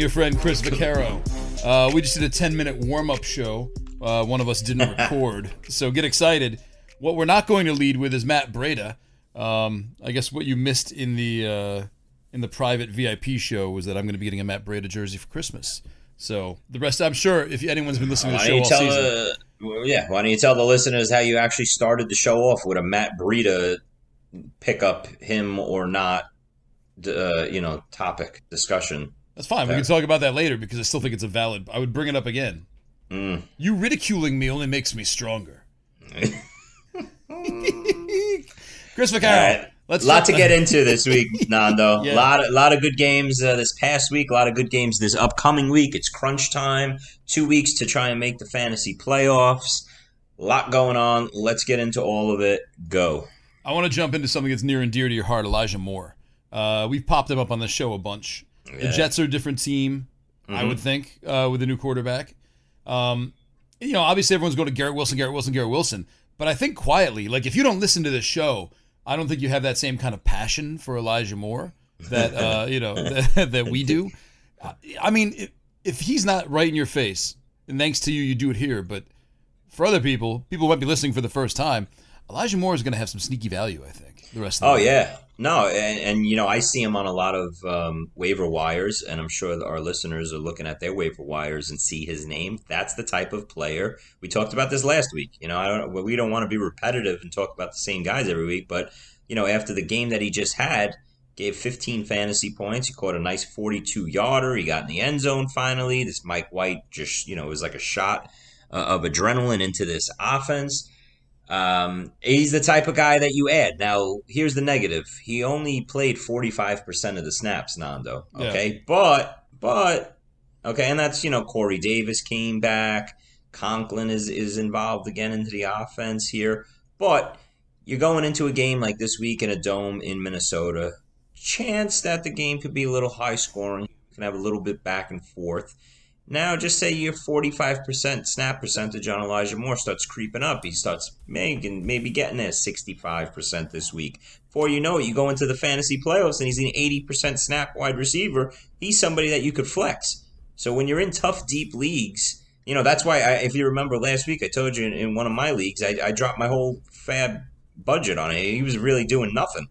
Your friend Chris Vaccaro. Uh, we just did a 10 minute warm up show. Uh, one of us didn't record, so get excited. What we're not going to lead with is Matt Breida. Um, I guess what you missed in the uh, in the private VIP show was that I'm going to be getting a Matt Breida jersey for Christmas. So the rest, I'm sure, if anyone's been listening to the show all tell, season, well, yeah, why don't you tell the listeners how you actually started the show off with a Matt Breida pick up him or not, uh, you know, topic discussion. That's fine. We can talk about that later because I still think it's a valid. I would bring it up again. Mm. You ridiculing me only makes me stronger. Chris Vaccaro. All right. Let's lot to get into this week, Nando. Yeah. lot, lot of good games uh, this past week. A lot of good games this upcoming week. It's crunch time. Two weeks to try and make the fantasy playoffs. A lot going on. Let's get into all of it. Go. I want to jump into something that's near and dear to your heart, Elijah Moore. Uh, we've popped him up on the show a bunch. The Yeah. Mm-hmm. Jets are a different team, I would think, uh, with a new quarterback. Um, you know, obviously everyone's going to Garrett Wilson, Garrett Wilson, Garrett Wilson. But I think quietly, like if you don't listen to this show, I don't think you have that same kind of passion for Elijah Moore that uh, you know that, that we do. I mean, if, if he's not right in your face, and thanks to you, you do it here. But for other people, people might be listening for the first time. Elijah Moore is going to have some sneaky value, I think. The rest of the Oh way. yeah, no, and, and you know I see him on a lot of um, waiver wires, and I'm sure our listeners are looking at their waiver wires and see his name. That's the type of player we talked about this last week. You know, I don't, we don't want to be repetitive and talk about the same guys every week, but you know, after the game that he just had, gave 15 fantasy points. He caught a nice 42 yarder. He got in the end zone finally. This Mike White just you know was like a shot uh, of adrenaline into this offense. Um, he's the type of guy that you add. Now, here's the negative. He only played 45% of the snaps, Nando. Okay. But, but, okay. And that's, you know, Corey Davis came back. Conklin is, is involved again into the offense here. But you're going into a game like this week in a dome in Minnesota. Chance that the game could be a little high scoring. You can have a little bit back and forth. Now, just say your 45% snap percentage on Elijah Moore starts creeping up. He starts making, maybe getting there 65% this week. Before you know it, you go into the fantasy playoffs and he's an 80% snap wide receiver. He's somebody that you could flex. So when you're in tough, deep leagues, you know, that's why, I, if you remember last week, I told you in, in one of my leagues, I, I dropped my whole fab budget on it. He was really doing nothing,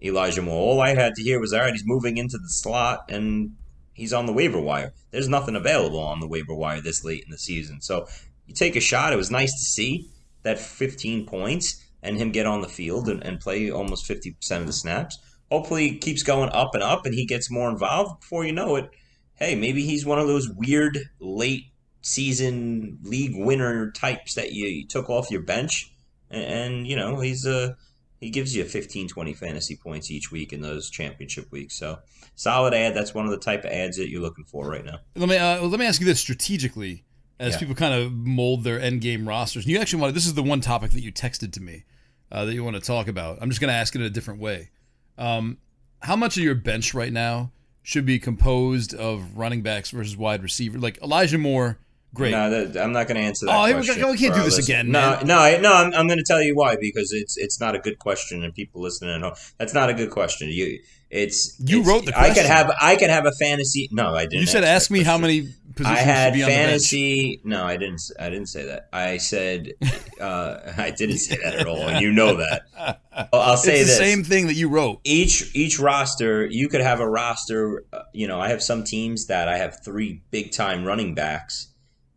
Elijah Moore. All I had to hear was, all right, he's moving into the slot and he's on the waiver wire. There's nothing available on the waiver wire this late in the season. So you take a shot. It was nice to see that 15 points and him get on the field and, and play almost 50% of the snaps. Hopefully it keeps going up and up and he gets more involved. Before you know it, hey, maybe he's one of those weird late season league winner types that you, you took off your bench. And, and, you know, he's a he gives you 15 20 fantasy points each week in those championship weeks so solid add that's one of the type of adds that you're looking for right now Let me uh, let me ask you this strategically, as Yeah. people kind of mold their end game rosters. And you actually want this is the one topic that you texted to me uh, that you want to talk about. I'm just going to ask it in a different way. Um, how much of your bench right now should be composed of running backs versus wide receiver? Like Elijah Moore, great. no that, i'm not going to answer that Oh, here we question. We can't do this listeners. again, no man. no I, no i'm, I'm going to tell you why because it's it's not a good question and people listening at home that's not a good question you it's You it's- wrote the i could have i could have a fantasy no i didn't you said ask me how many positions I had be on the bench. fantasy. No, I didn't. I didn't say that. I said uh, I didn't say that at all, and you know that. I'll say It's the this: same thing that you wrote. each each roster, you could have a roster. uh, You know, I have some teams that I have three big time running backs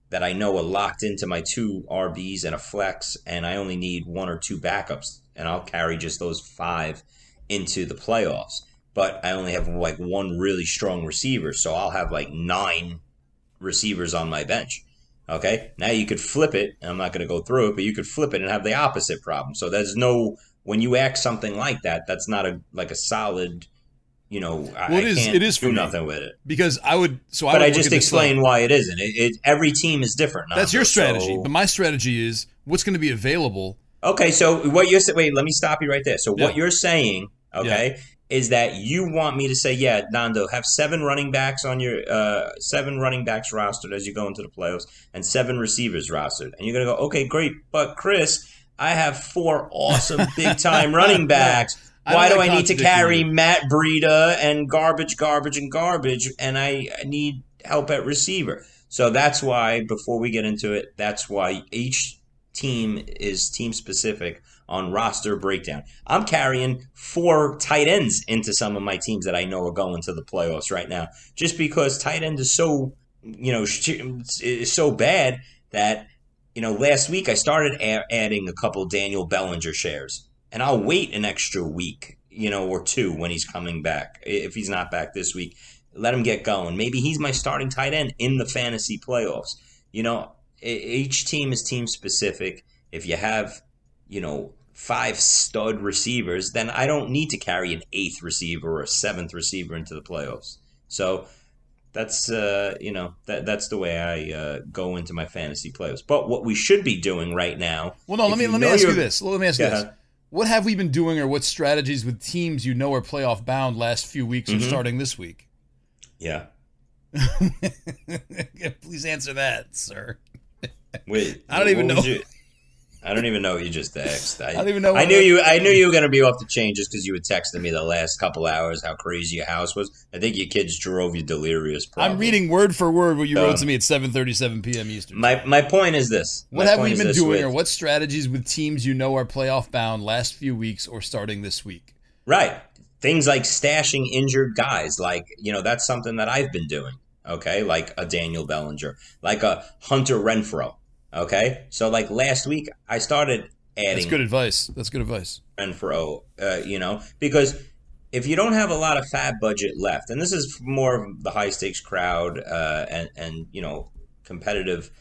that I know are locked into my two RBs and a flex, and I only need one or two backups, and I'll carry just those five into the playoffs. but I only have like one really strong receiver, so I'll have like nine receivers on my bench. Okay, now you could flip it. I'm not going to go through it, but you could flip it and have the opposite problem. So there's no when you act something like that, that's not a like a solid. You know, well, I, it is. Can't it is do nothing with it because I would. So I but would I just at this explained like- why it isn't. It, it, every team is different. That's your strategy, so- but my strategy is what's going to be available. Okay, so what you're saying? Wait, let me stop you right there. So what you're saying, okay, is that you want me to say, yeah, Nando, have seven running backs on your uh, seven running backs rostered as you go into the playoffs, and seven receivers rostered, and you're gonna go, okay, great, but Chris, I have four awesome big time running backs. Why do like I need to carry. Matt Breida and garbage, garbage, and garbage, and I need help at receiver? So that's why, before we get into it, that's why each team is team specific on roster breakdown. I'm carrying four tight ends into some of my teams that I know are going to the playoffs right now, just because tight end is so, you know, is so bad that, you know, last week I started a- adding a couple Daniel Bellinger shares, and I'll wait an extra week, you know, or two when he's coming back. If he's not back this week, let him get going. Maybe he's my starting tight end in the fantasy playoffs. You know, each team is team specific. If you have, you know, five stud receivers, then I don't need to carry an eighth receiver or a seventh receiver into the playoffs. So that's uh, you know that that's the way I uh, go into my fantasy playoffs. But what we should be doing right now. Well, no. Let me let me ask you this. Let me ask you this. What have we been doing, or what strategies with teams you know are playoff bound last few weeks or Mhm. starting this week? Yeah. Please answer that, sir. Wait. I don't even know. you- I don't even know what you just texted. I, I don't even know I what knew that- you. I knew you were going to be off the chain just because you were texting me the last couple hours how crazy your house was. I think your kids drove you delirious. Probably. I'm reading word for word what you wrote to me at 7:37 p.m. Eastern. My my point is this. what My have we been doing, with- or what strategies with teams you know are playoff bound last few weeks or starting this week? Right. Things like stashing injured guys, like, you know, that's something that I've been doing. Okay. Like a Daniel Bellinger, like a Hunter Renfrow. Okay. So, like last week, I started adding That's good advice. That's good advice. Renfrow, uh, you know, because if you don't have a lot of fab budget left, and this is more of the high stakes crowd uh, and, and, you know, competitive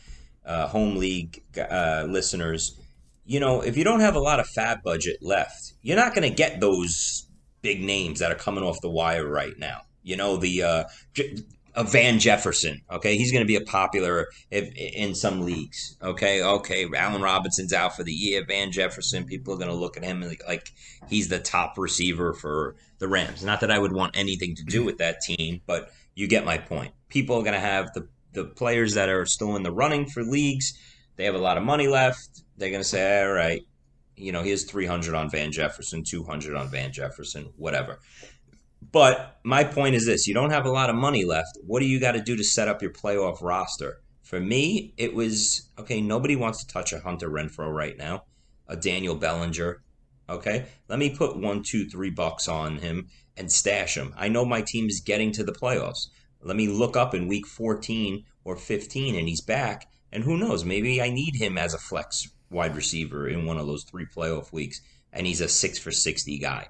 uh, home league uh, listeners, you know, if you don't have a lot of fab budget left, you're not going to get those big names that are coming off the wire right now. You know, the uh, J- uh, Van Jefferson. Okay, he's going to be a popular if, in some leagues. Okay, okay, Allen Robinson's out for the year. Van Jefferson, people are going to look at him like, like he's the top receiver for the Rams. Not that I would want anything to do with that team, but you get my point. People are going to have the the players that are still in the running for leagues. They have a lot of money left. They're going to say, all right, you know, here's 300 on Van Jefferson, 200 on Van Jefferson, whatever. But my point is this you don't have a lot of money left. What do you got to do to set up your playoff roster? For me, it was okay, nobody wants to touch a Hunter Renfrow right now, a Daniel Bellinger. Okay, let me put one, two, three bucks on him and stash him. I know my team is getting to the playoffs. Let me look up in week 14 or 15 and he's back. And who knows, maybe I need him as a flex wide receiver in one of those three playoff weeks and he's a six for 60 guy.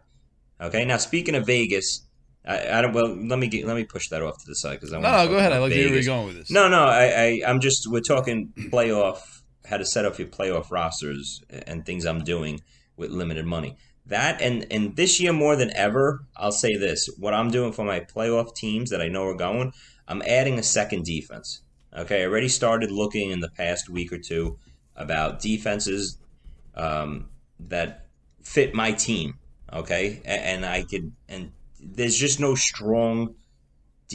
Okay, now speaking of Vegas, I, I don't. Well, let me get, let me push that off to the side because I No, want no, go ahead. I like where you're going with this. No, no, I, I, I'm just we're talking playoff, how to set up your playoff rosters and things I'm doing with limited money. That and and this year more than ever, I'll say this: what I'm doing for my playoff teams that I know are going, I'm adding a second defense. Okay, I already started looking in the past week or two about defenses um, that fit my team. Okay, A- and I could and there's just no strong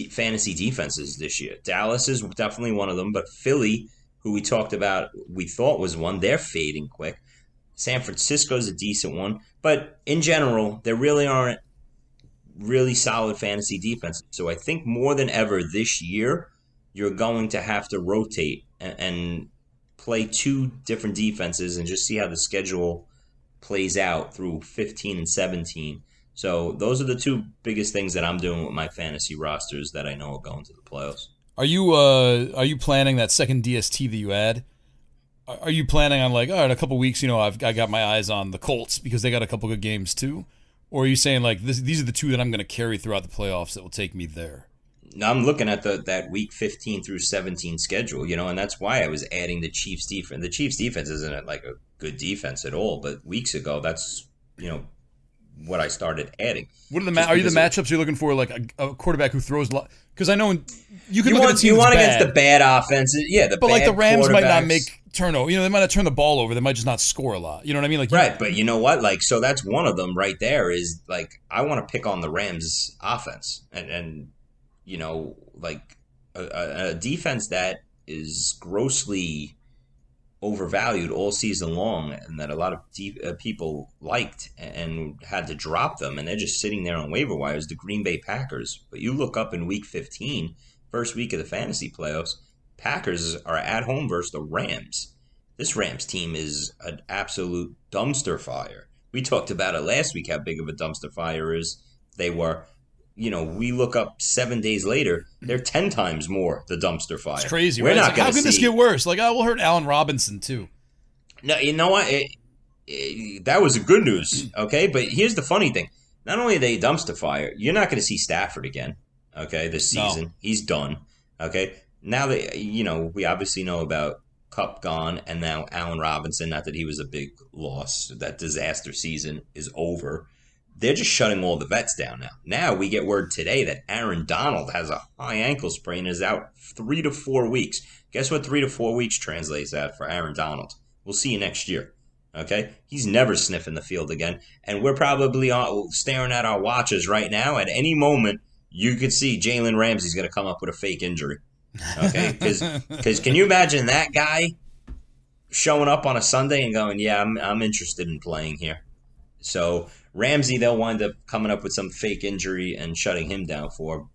fantasy defenses this year. Dallas is definitely one of them, but Philly, who we talked about, we thought was one, they're fading quick. San Francisco's a decent one, but in general, there really aren't really solid fantasy defenses. So I think more than ever this year, you're going to have to rotate and, and play two different defenses and just see how the schedule plays out through 15 and 17. So those are the two biggest things that I'm doing with my fantasy rosters that I know are going to the playoffs. Are you uh are you planning that second DST that you add? Are you planning on like all right, a couple weeks? You know, I've I got my eyes on the Colts because they got a couple good games too. or are you saying like this, these are the two that I'm going to carry throughout the playoffs that will take me there? I'm looking at the that week 15 through 17 schedule, you know, and that's why I was adding the Chiefs defense. The Chiefs defense isn't like a good defense at all, but weeks ago, that's you know what I started adding. What are the ma- are you the matchups you're looking for? Like a, a quarterback who throws a lot? because I know you can you look want, at you want against bad, the bad offenses, yeah. The but like the Rams might not make turnover. You know, they might not turn the ball over. They might just not score a lot. You know what I mean? Like you- Right, but you know what? Like, so that's one of them right there. Is like I want to pick on the Rams' offense, and and you know, like a, a, a defense that is grossly overvalued all season long, and that a lot of de- uh, people liked and had to drop them, and they're just sitting there on waiver wires. The Green Bay Packers, but you look up in Week 15, first week of the fantasy playoffs, Packers are at home versus the Rams. This Rams team is an absolute dumpster fire. We talked about it last week how big of a dumpster fire is they were. You know, we look up seven days later, they're ten times more the dumpster fire. it's crazy. We're right? Not like, how could this get worse? Like, oh, we'll hurt Allen Robinson too. No, you know what? It, it- that was good news. Okay, but here's the funny thing: not only are they dumpster fire, you're not going to see Stafford again. Okay, this No. season he's done. Okay, now that you know, we obviously know about Kupp gone, and now Allen Robinson. Not that he was a big loss. That disaster season is over. They're just shutting all the vets down now. Now we get word today that Aaron Donald has a high ankle sprain and is out three to four weeks. Guess what? Three to four weeks translates that for Aaron Donald. We'll see you next year. Okay, he's never sniffing the field again, and we're probably all staring at our watches right now. At any moment, you could see Jalen Ramsey's going to come up with a fake injury. Okay, because can you imagine that guy showing up on a Sunday and going, "Yeah, I'm I'm interested in playing here." So Ramsey, they'll wind up coming up with some fake injury and shutting him down for.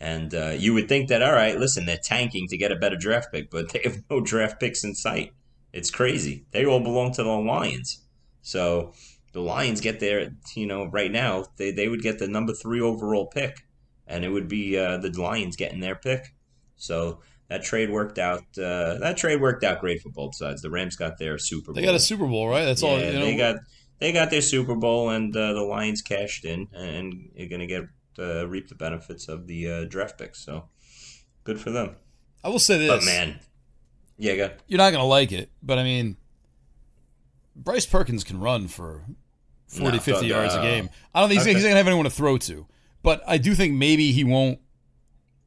And uh, you would think that, all right, listen, they're tanking to get a better draft pick, but they have no draft picks in sight. It's crazy. They all belong to the Lions. So the Lions get their, you know, right now, they, they would get the number three overall pick, and it would be uh, the Lions getting their pick. So that trade worked out. Uh, that trade worked out great for both sides. The Rams got their Super Bowl. They got a Super Bowl, right? That's all. Yeah, You know, they got they got their Super Bowl, and uh, the Lions cashed in, and you're gonna get uh, reap the benefits of the uh, draft picks. So good for them. I will say this. But man, yeah, go. you're not gonna like it, but I mean, Bryce Perkins can run for 40, No, 50 no. yards a game. I don't think he's, Okay. he's not gonna have anyone to throw to, but I do think maybe he won't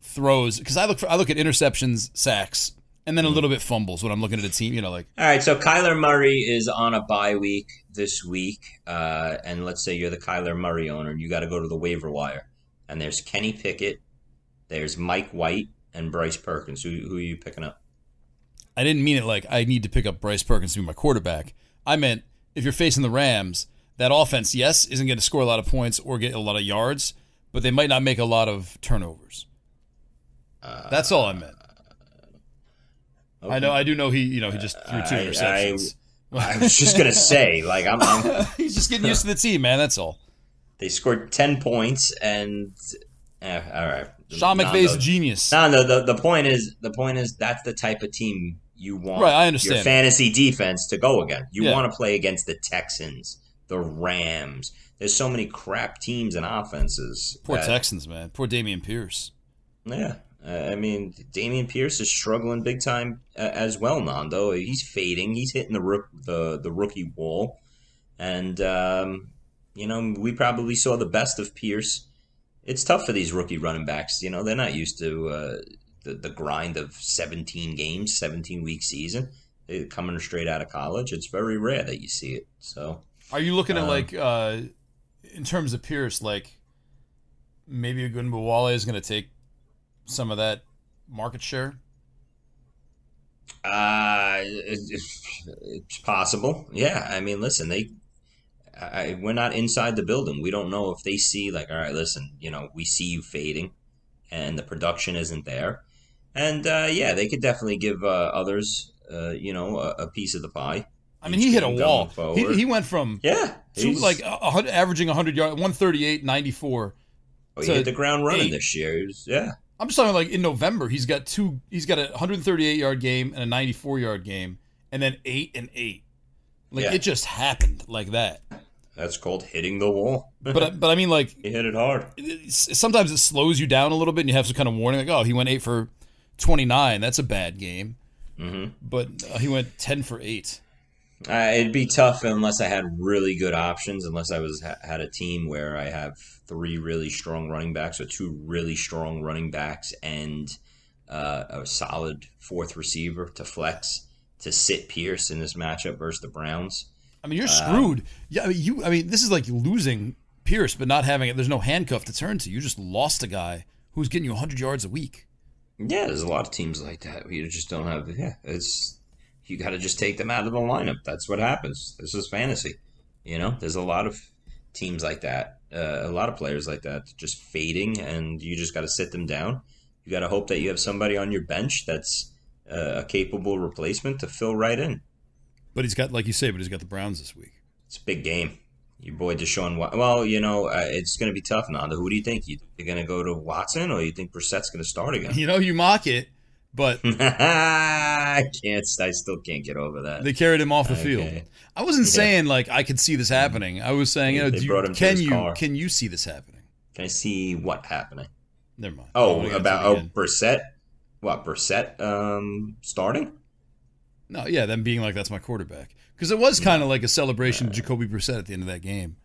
throws because I look for I look at interceptions, sacks, and then a little bit fumbles when I'm looking at a team. You know, like All right, so Kyler Murray is on a bye week this week, uh, and let's say you're the Kyler Murray owner, you got to go to the waiver wire, and there's Kenny Pickett, there's Mike White, and Bryce Perkins. Who, who are you picking up? I didn't mean it like I need to pick up Bryce Perkins to be my quarterback. I meant if you're facing the Rams, that offense, yes, isn't going to score a lot of points or get a lot of yards, but they might not make a lot of turnovers. That's all I meant. I know. I do know he. You know, he just threw two I- I- interceptions. I was just gonna say, like, I'm, I'm He's just getting used to the team, man. That's all. they scored ten points, and eh, all right, Sean McVay's a Nando- genius. No, no. The, the point is, the point is that's the type of team you want. Right, I understand. Your fantasy defense to go again. You Yeah. want to play against the Texans, the Rams. There's so many crap teams and offenses. Poor that- Texans, man. Poor Dameon Pierce. Yeah, uh, I mean, Dameon Pierce is struggling big time uh, as well. Nando, he's fading. He's hitting the rook, the the rookie wall, and um, you know we probably saw the best of Pierce. It's tough for these rookie running backs. You know they're not used to uh, the the grind of 17 games, 17 week season. They're coming straight out of college. It's very rare that you see it. So Are you looking at Um, like uh in terms of Pierce, like maybe Ogunbowale is going to take some of that market share? Uh, it's, it's possible. Yeah, I mean, listen, they, I, we're not inside the building. We don't know if they see like, all right, listen, you know, we see you fading, and the production isn't there, and uh, yeah, they could definitely give uh, others, uh, you know, a, a piece of the pie. I mean, he hit a wall. He, he went from Yeah, he's- like a, hundred, averaging 100 yards, 138, 94. oh, he to hit the ground running eight. this year. Was- yeah, I'm just talking like in November, he's got two. He's got a 138 yard game and a 94 yard game, and then eight and eight. Like Yeah. it just happened like that. That's called hitting the wall. but but I mean, like he hit it hard. Sometimes it slows you down a little bit, and you have some kind of warning, like, oh, he went eight for twenty nine. That's a bad game. Mm-hmm. But uh, he went ten for eight. Uh, it'd be tough unless I had really good options. Unless I was had a team where I have three really strong running backs or two really strong running backs and uh, a solid fourth receiver to flex to sit Pierce in this matchup versus the Browns. I mean, you're screwed. Um, yeah, I mean, you. I mean, this is like losing Pierce, but not having it. There's no handcuff to turn to. You just lost a guy who's getting you 100 yards a week. Yeah, there's a lot of teams like that. You just don't have. Yeah, it's you got to just take them out of the lineup. That's what happens. This is fantasy. You know, there's a lot of teams like that, uh, a lot of players like that, just fading, and you just got to sit them down. You got to hope that you have somebody on your bench that's uh, a capable replacement to fill right in. But he's got, like you say, but he's got the Browns this week. It's a big game. Your boy Deshaun. Well, you know, uh, it's going to be tough, Nando. Who do you think? You are going to go to Watson, or you think Brissett's going to start again? You know, you mock it, but I can't. I still can't get over that. They carried him off the okay. field. I wasn't yeah. saying like I could see this happening. I was saying, you know, you, can you car. can you see this happening? Can I see what happening? Never mind. Oh, about oh Brissett. What Brissett um, starting? No, yeah, them being like that's my quarterback because it was kind of like a celebration of Jacoby Brissett at the end of that game.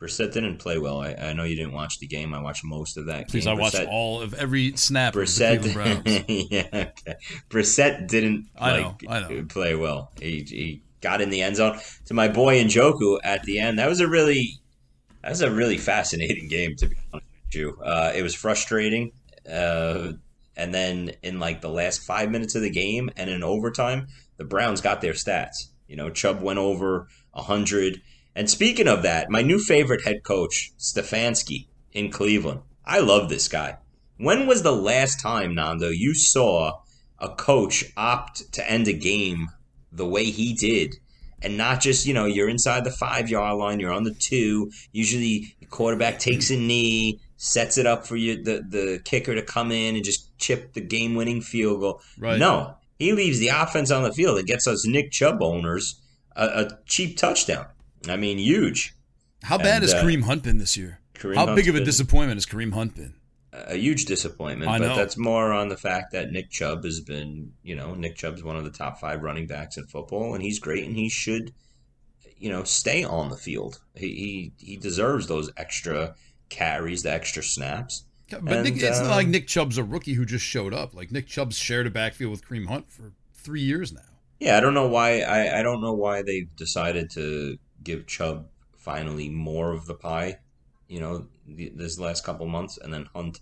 Brissett didn't play well. I, I, know you didn't watch the game. I watched most of that. Please, game. I watched all of every snap. Brissett, yeah, okay. Brissett didn't I like, know, I know. play well. He, he got in the end zone to my boy Njoku at the end. That was a really that was a really fascinating game to be honest with you. Uh, it was frustrating. Uh, and then in like the last five minutes of the game and in overtime, the Browns got their stats. You know, Chubb went over 100. And speaking of that, my new favorite head coach, Stefanski in Cleveland. I love this guy. When was the last time, Nando, you saw a coach opt to end a game the way he did? And not just, you know, you're inside the five yard line, you're on the two. Usually, the quarterback takes a knee, sets it up for you, the, the kicker to come in and just chip the game winning field goal. Right. No, he leaves the offense on the field and gets us Nick Chubb owners a, a cheap touchdown. I mean, huge. How bad and, has uh, Kareem Hunt been this year? Kareem How Hunt's big of a disappointment has Kareem Hunt been? A huge disappointment, I but know. that's more on the fact that Nick Chubb has been, you know, Nick Chubb's one of the top five running backs in football, and he's great, and he should, you know, stay on the field. He he, he deserves those extra carries, the extra snaps. But and, Nick, it's uh, not like Nick Chubb's a rookie who just showed up. Like Nick Chubb's shared a backfield with Kareem Hunt for three years now. Yeah, I don't know why. I, I don't know why they decided to give Chubb finally more of the pie. You know, the, this last couple months, and then Hunt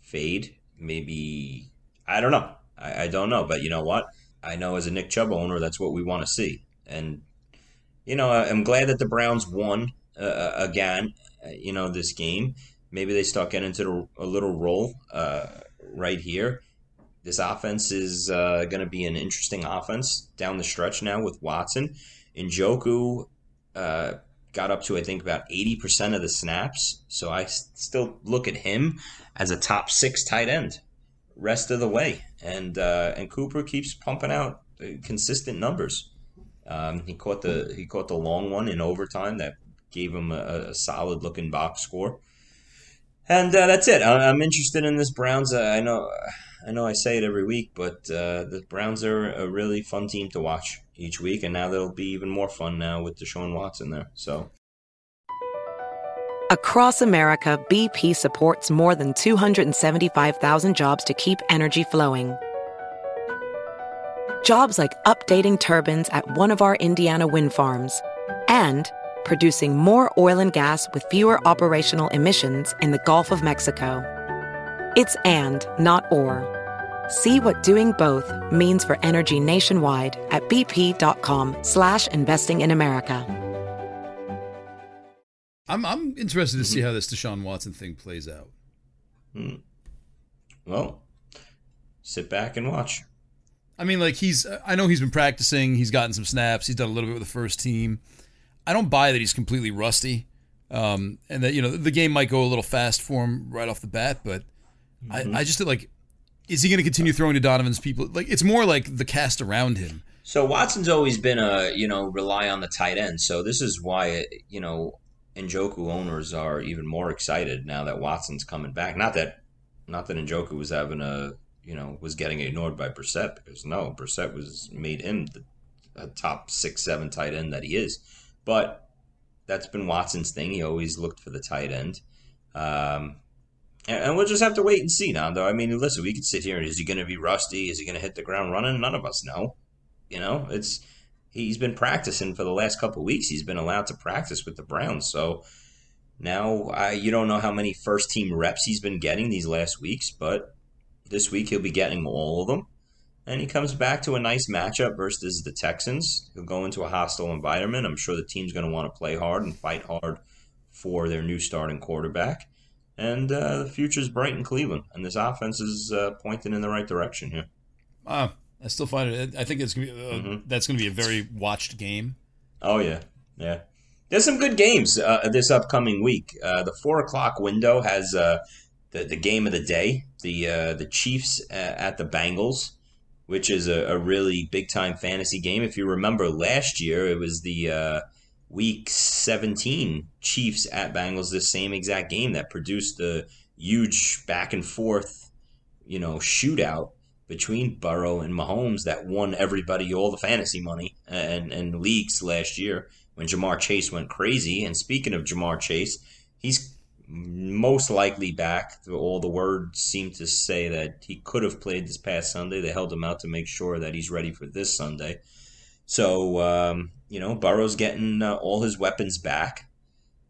fade. Maybe I don't know. I, I don't know, but you know what? I know as a Nick Chubb owner, that's what we want to see. And you know, I'm glad that the Browns won uh, uh again. Uh, you know, this game maybe they start getting into a little roll uh, right here. This offense is uh, going to be an interesting offense down the stretch now with Watson. Njoku uh, got up to, I think, about 80% of the snaps. So I still look at him as a top six tight end rest of the way. And, uh, and Cooper keeps pumping out uh, consistent numbers. Um, he caught the he caught the long one in overtime that gave him a, a solid looking box score. And uh, that's it. I- am interested in this Browns. Uh, I know, I know, I say it every week, but uh, the Browns are a really fun team to watch each week, and now they'll be even more fun now with Deshaun Watson there. So. Across America, BP supports more than 275,000 jobs to keep energy flowing. Jobs like updating turbines at one of our Indiana wind farms and producing more oil and gas with fewer operational emissions in the Gulf of Mexico. It's and, not or. See what doing both means for energy nationwide at bp.com slash investing in America. I'm, I'm interested to see how this Deshaun Watson thing plays out. Hmm. Well, sit back and watch. I mean, like he's, I know he's been practicing. He's gotten some snaps. He's done a little bit with the first team. I don't buy that he's completely rusty, um, and that you know the game might go a little fast for him right off the bat. But mm-hmm. I, I just like, is he going to continue throwing to Donovan's people? Like it's more like the cast around him. So Watson's always been a you know rely on the tight end. So this is why you know Njoku owners are even more excited now that Watson's coming back. Not that, not that Njoku was having a, you know, was getting ignored by Brissett because no, Brissett was made him the a top six, seven tight end that he is. But that's been Watson's thing. He always looked for the tight end. Um, and, we'll just have to wait and see now, though. I mean, listen, we could sit here and is he going to be rusty? Is he going to hit the ground running? None of us know. You know, it's he's been practicing for the last couple weeks. He's been allowed to practice with the Browns. So now I, you don't know how many first team reps he's been getting these last weeks, but this week he'll be getting all of them. And he comes back to a nice matchup versus the Texans. He'll go into a hostile environment. I'm sure the team's going to want to play hard and fight hard for their new starting quarterback. And uh, the future's bright in Cleveland, and this offense is uh, pointing in the right direction here. Uh, I still find it. I think it's gonna be, uh, mm-hmm. that's going to be a very watched game. Oh yeah, yeah. There's some good games uh, this upcoming week. Uh, the four o'clock window has uh, the the game of the day. The uh, the Chiefs at the Bengals, which is a, a really big time fantasy game. If you remember last year, it was the week 17 Chiefs at Bengals, the same exact game that produced the huge back and forth, you know, shootout between Burrow and Mahomes that won everybody all the fantasy money and, and leagues last year when Ja'Marr Chase went crazy. And speaking of Ja'Marr Chase, he's most likely back. All the words seem to say that he could have played this past Sunday. They held him out to make sure that he's ready for this Sunday. So, um, you know, Burrow's getting uh, all his weapons back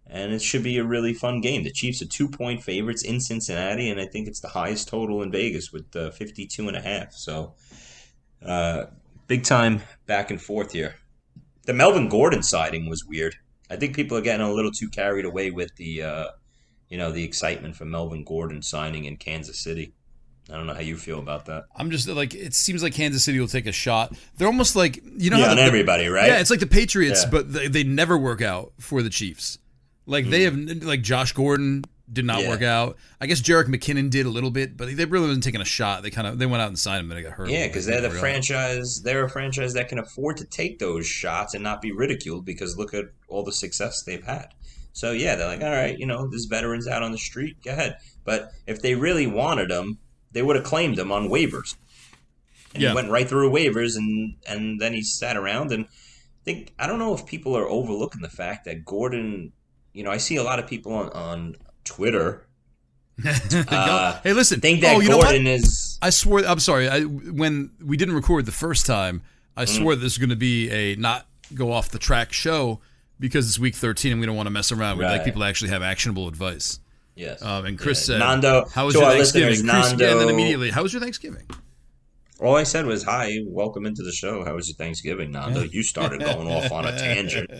and it should be a really fun game. The Chiefs are two point favorites in Cincinnati, and I think it's the highest total in Vegas with uh, 52 and a half. So, uh, big time back and forth here. The Melvin Gordon sighting was weird. I think people are getting a little too carried away with the, uh, you know, the excitement for Melvin Gordon signing in Kansas City. I don't know how you feel about that. I'm just like it seems like Kansas City will take a shot. They're almost like you know yeah, on the, everybody, right? Yeah, it's like the Patriots, yeah. but they, they never work out for the Chiefs. Like they hmm. have like Josh Gordon did not yeah. work out. I guess Jerick McKinnon did a little bit, but they really wasn't taking a shot. They kind of they went out and signed him and they got hurt. Yeah, because they're the franchise. They're a franchise that can afford to take those shots and not be ridiculed because look at all the success they've had. So yeah, they're like, all right, you know, there's veterans out on the street. Go ahead. But if they really wanted them, they would have claimed him on waivers. And yeah. he went right through waivers, and and then he sat around and. I think I don't know if people are overlooking the fact that Gordon you know, I see a lot of people on, on Twitter. uh, hey, listen. Think that oh, you Gordon know what? is. I swore. I'm sorry. I, when we didn't record the first time, I mm. swore this was going to be a not go off the track show because it's week 13 and we don't want to mess around. We'd like people to actually have actionable advice. Yes. Um, and Chris yeah. said, Nando, "How was your Thanksgiving?" Chris, Nando, and then immediately, "How was your Thanksgiving?" All I said was, "Hi, welcome into the show. How was your Thanksgiving, Nando?" you started going off on a tangent.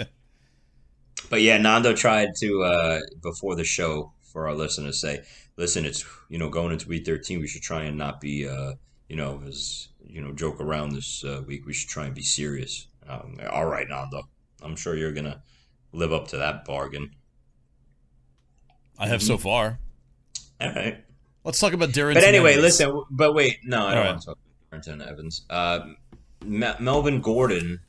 But yeah, Nando tried to uh, before the show for our listeners say, listen, it's you know going into week thirteen, we should try and not be uh, you know as you know joke around this uh, week. We should try and be serious. Um, all right, Nando, I'm sure you're gonna live up to that bargain. I have mm-hmm. so far. All right. Let's talk about Darren. But anyway, Evans. listen. But wait, no, I don't right. want to talk about Darrynton Evans. Uh, Melvin Gordon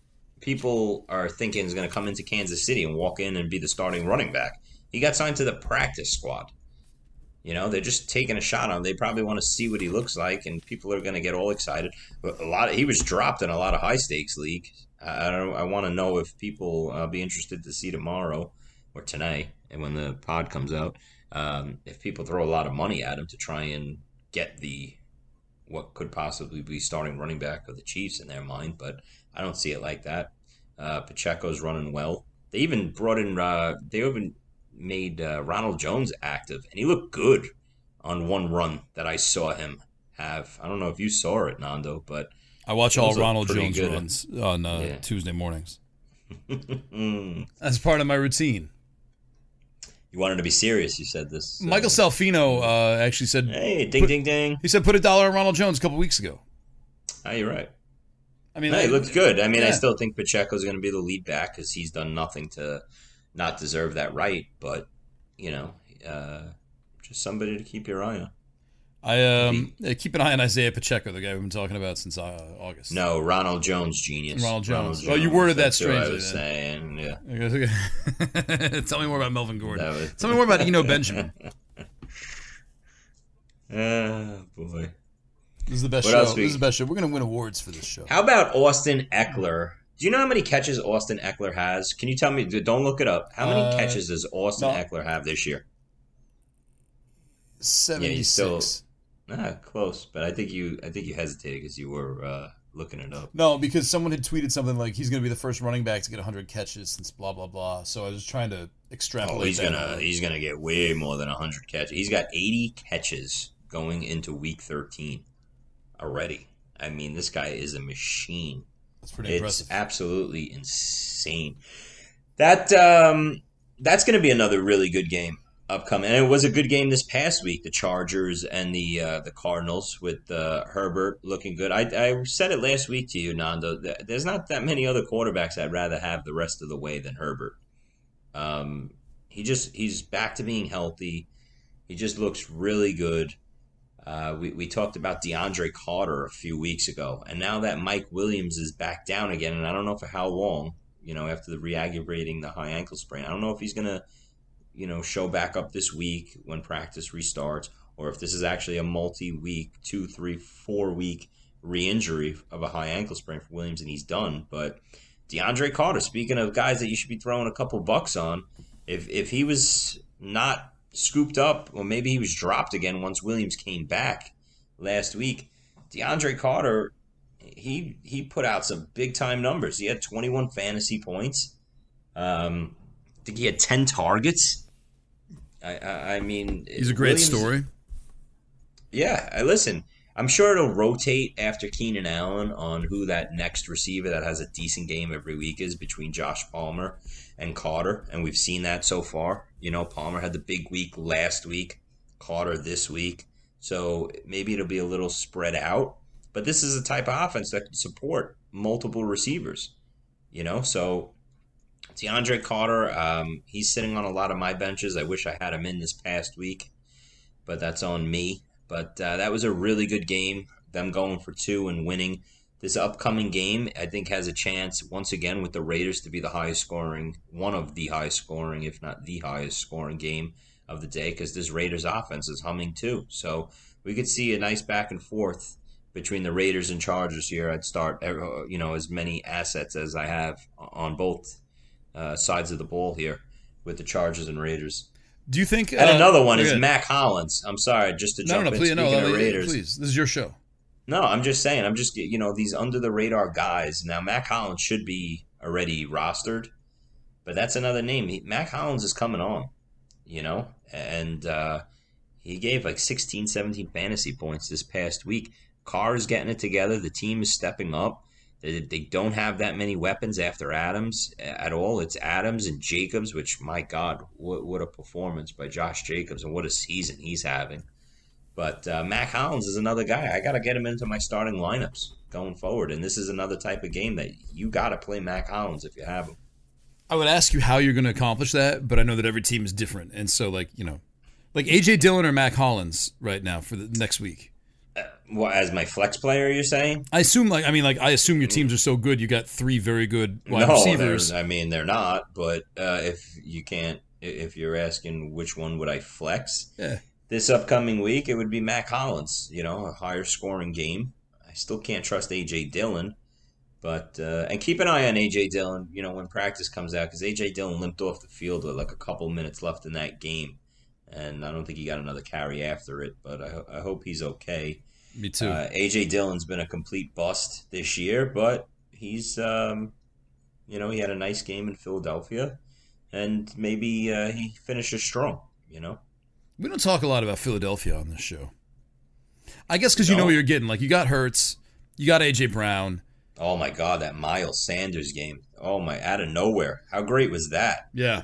people are thinking is going to come into Kansas City and walk in and be the starting running back. He got signed to the practice squad. You know, they're just taking a shot on him. They probably want to see what he looks like, and people are going to get all excited. But a lot of, he was dropped in a lot of high stakes leagues. I don't. I want to know if people uh, be interested to see tomorrow or tonight, and when the pod comes out, um, if people throw a lot of money at him to try and get the what could possibly be starting running back of the Chiefs in their mind, but I don't see it like that. Uh, Pacheco's running well. They even brought in. Uh, they even made uh, Ronald Jones active, and he looked good on one run that I saw him have. I don't know if you saw it, Nando, but I watch all Ronald Jones good. runs on uh, yeah. Tuesday mornings. That's part of my routine. You wanted to be serious. You said this. Uh, Michael Salfino uh, actually said, "Hey, ding, put, ding, ding." He said, "Put a dollar on Ronald Jones" a couple weeks ago. Oh, you're right. I mean, no, he looks good. I mean, yeah. I still think Pacheco is going to be the lead back because he's done nothing to not deserve that right. But you know, uh, just somebody to keep your eye on. I um yeah, keep an eye on Isaiah Pacheco, the guy we've been talking about since uh, August. No, Ronald Jones, genius. Ronald Jones. Oh, you worded that what I was then. saying, yeah. Tell me more about Melvin Gordon. Was- Tell me more about Eno Benjamin. Oh boy. This is the best What show. else we- This is the best show. We're gonna win awards for this show. How about Austin Ekeler? Do you know how many catches Austin Ekeler has? Can you tell me? Don't look it up. How many Uh, catches does Austin no. Ekeler have this year? Seventy still- six. Ah, close, but I think you I think you hesitated because you were uh, looking it up. No, because someone had tweeted something like he's going to be the first running back to get 100 catches since blah blah blah. So I was trying to extrapolate. Oh, he's that gonna he's gonna get way more than hundred catches. He's got eighty catches going into week thirteen already. I mean, this guy is a machine. That's pretty It's impressive. absolutely insane. That um, that's going to be another really good game upcoming. And it was a good game this past week. The Chargers and the uh, the Cardinals with uh, Herbert looking good. I, I said it last week to you, Nando. There's not that many other quarterbacks I'd rather have the rest of the way than Herbert. Um, he just he's back to being healthy. He just looks really good. Uh, we, we talked about DeAndre Carter a few weeks ago, and now that Mike Williams is back down again, and I don't know for how long, you know, after the re-aggravating the high ankle sprain. I don't know if he's going to, you know, show back up this week when practice restarts, or if this is actually a multi-week, two, three, four-week re-injury of a high ankle sprain for Williams, and he's done. But DeAndre Carter, speaking of guys that you should be throwing a couple bucks on, if if he was not scooped up, or maybe he was dropped again once Williams came back last week. DeAndre Carter, he he put out some big time numbers. He had 21 fantasy points. Um, I think he had 10 targets. I I, I mean, He's a great Williams- story. yeah, I listen. I'm sure it'll rotate after Keenan Allen on who that next receiver that has a decent game every week is between Josh Palmer and Carter, and we've seen that so far. You know, Palmer had the big week last week, Carter this week, so maybe it'll be a little spread out. But this is a type of offense that can support multiple receivers. You know, so DeAndre Carter, um, he's sitting on a lot of my benches. I wish I had him in this past week, but that's on me. But uh, that was a really good game. Them going for two and winning. This upcoming game, I think, has a chance once again with the Raiders to be the highest scoring, one of the highest scoring, if not the highest scoring game of the day, because this Raiders offense is humming too. So we could see a nice back and forth between the Raiders and Chargers here. I'd start, uh, you know, as many assets as I have on both uh, sides of the ball here with the Chargers and Raiders. Do you think? And uh, another one is. Mack Hollins. I'm sorry, just to No, jump no, no, in. please, no, Speaking no, of Raiders, please. This is your show. no, I'm just saying. I'm just you know these under the radar guys. Now Mack Hollins should be already rostered, but that's another name. He, Mack Hollins is coming on, you know, and uh, he gave like 16, 17 fantasy points this past week. Carr is getting it together. The team is stepping up. They, don't have that many weapons after Adams at all. It's Adams and Jacobs, which my God, what what a performance by Josh Jacobs and what a season he's having. But uh, Mack Hollins is another guy. I got to get him into my starting lineups going forward. And this is another type of game that you got to play Mack Hollins if you have him. I would ask you how you're going to accomplish that, but I know that every team is different, and so like you know, like AJ Dillon or Mack Hollins right now for the next week. Well, as my flex player, you're saying? I assume like I mean like I assume your teams are so good you got three very good wide no, receivers. I mean they're not. But uh, if you can't, if you're asking which one would I flex Yeah. this upcoming week, it would be Mack Hollins. You know, a higher scoring game. I still can't trust AJ Dillon. But uh, and keep an eye on AJ Dillon. You know when practice comes out because AJ Dillon limped off the field with like a couple minutes left in that game, and I don't think he got another carry after it. But I, ho- I hope he's okay. Me too. Uh, AJ Dillon's been a complete bust this year, but he's, um, you know, he had a nice game in Philadelphia, and maybe uh, he finishes strong. You know, we don't talk a lot about Philadelphia on this show. I guess because you know what you're getting. Like you got Hurts, you got AJ Brown. oh my God, that Miles Sanders game! Oh my, out of nowhere, how great was that? Yeah.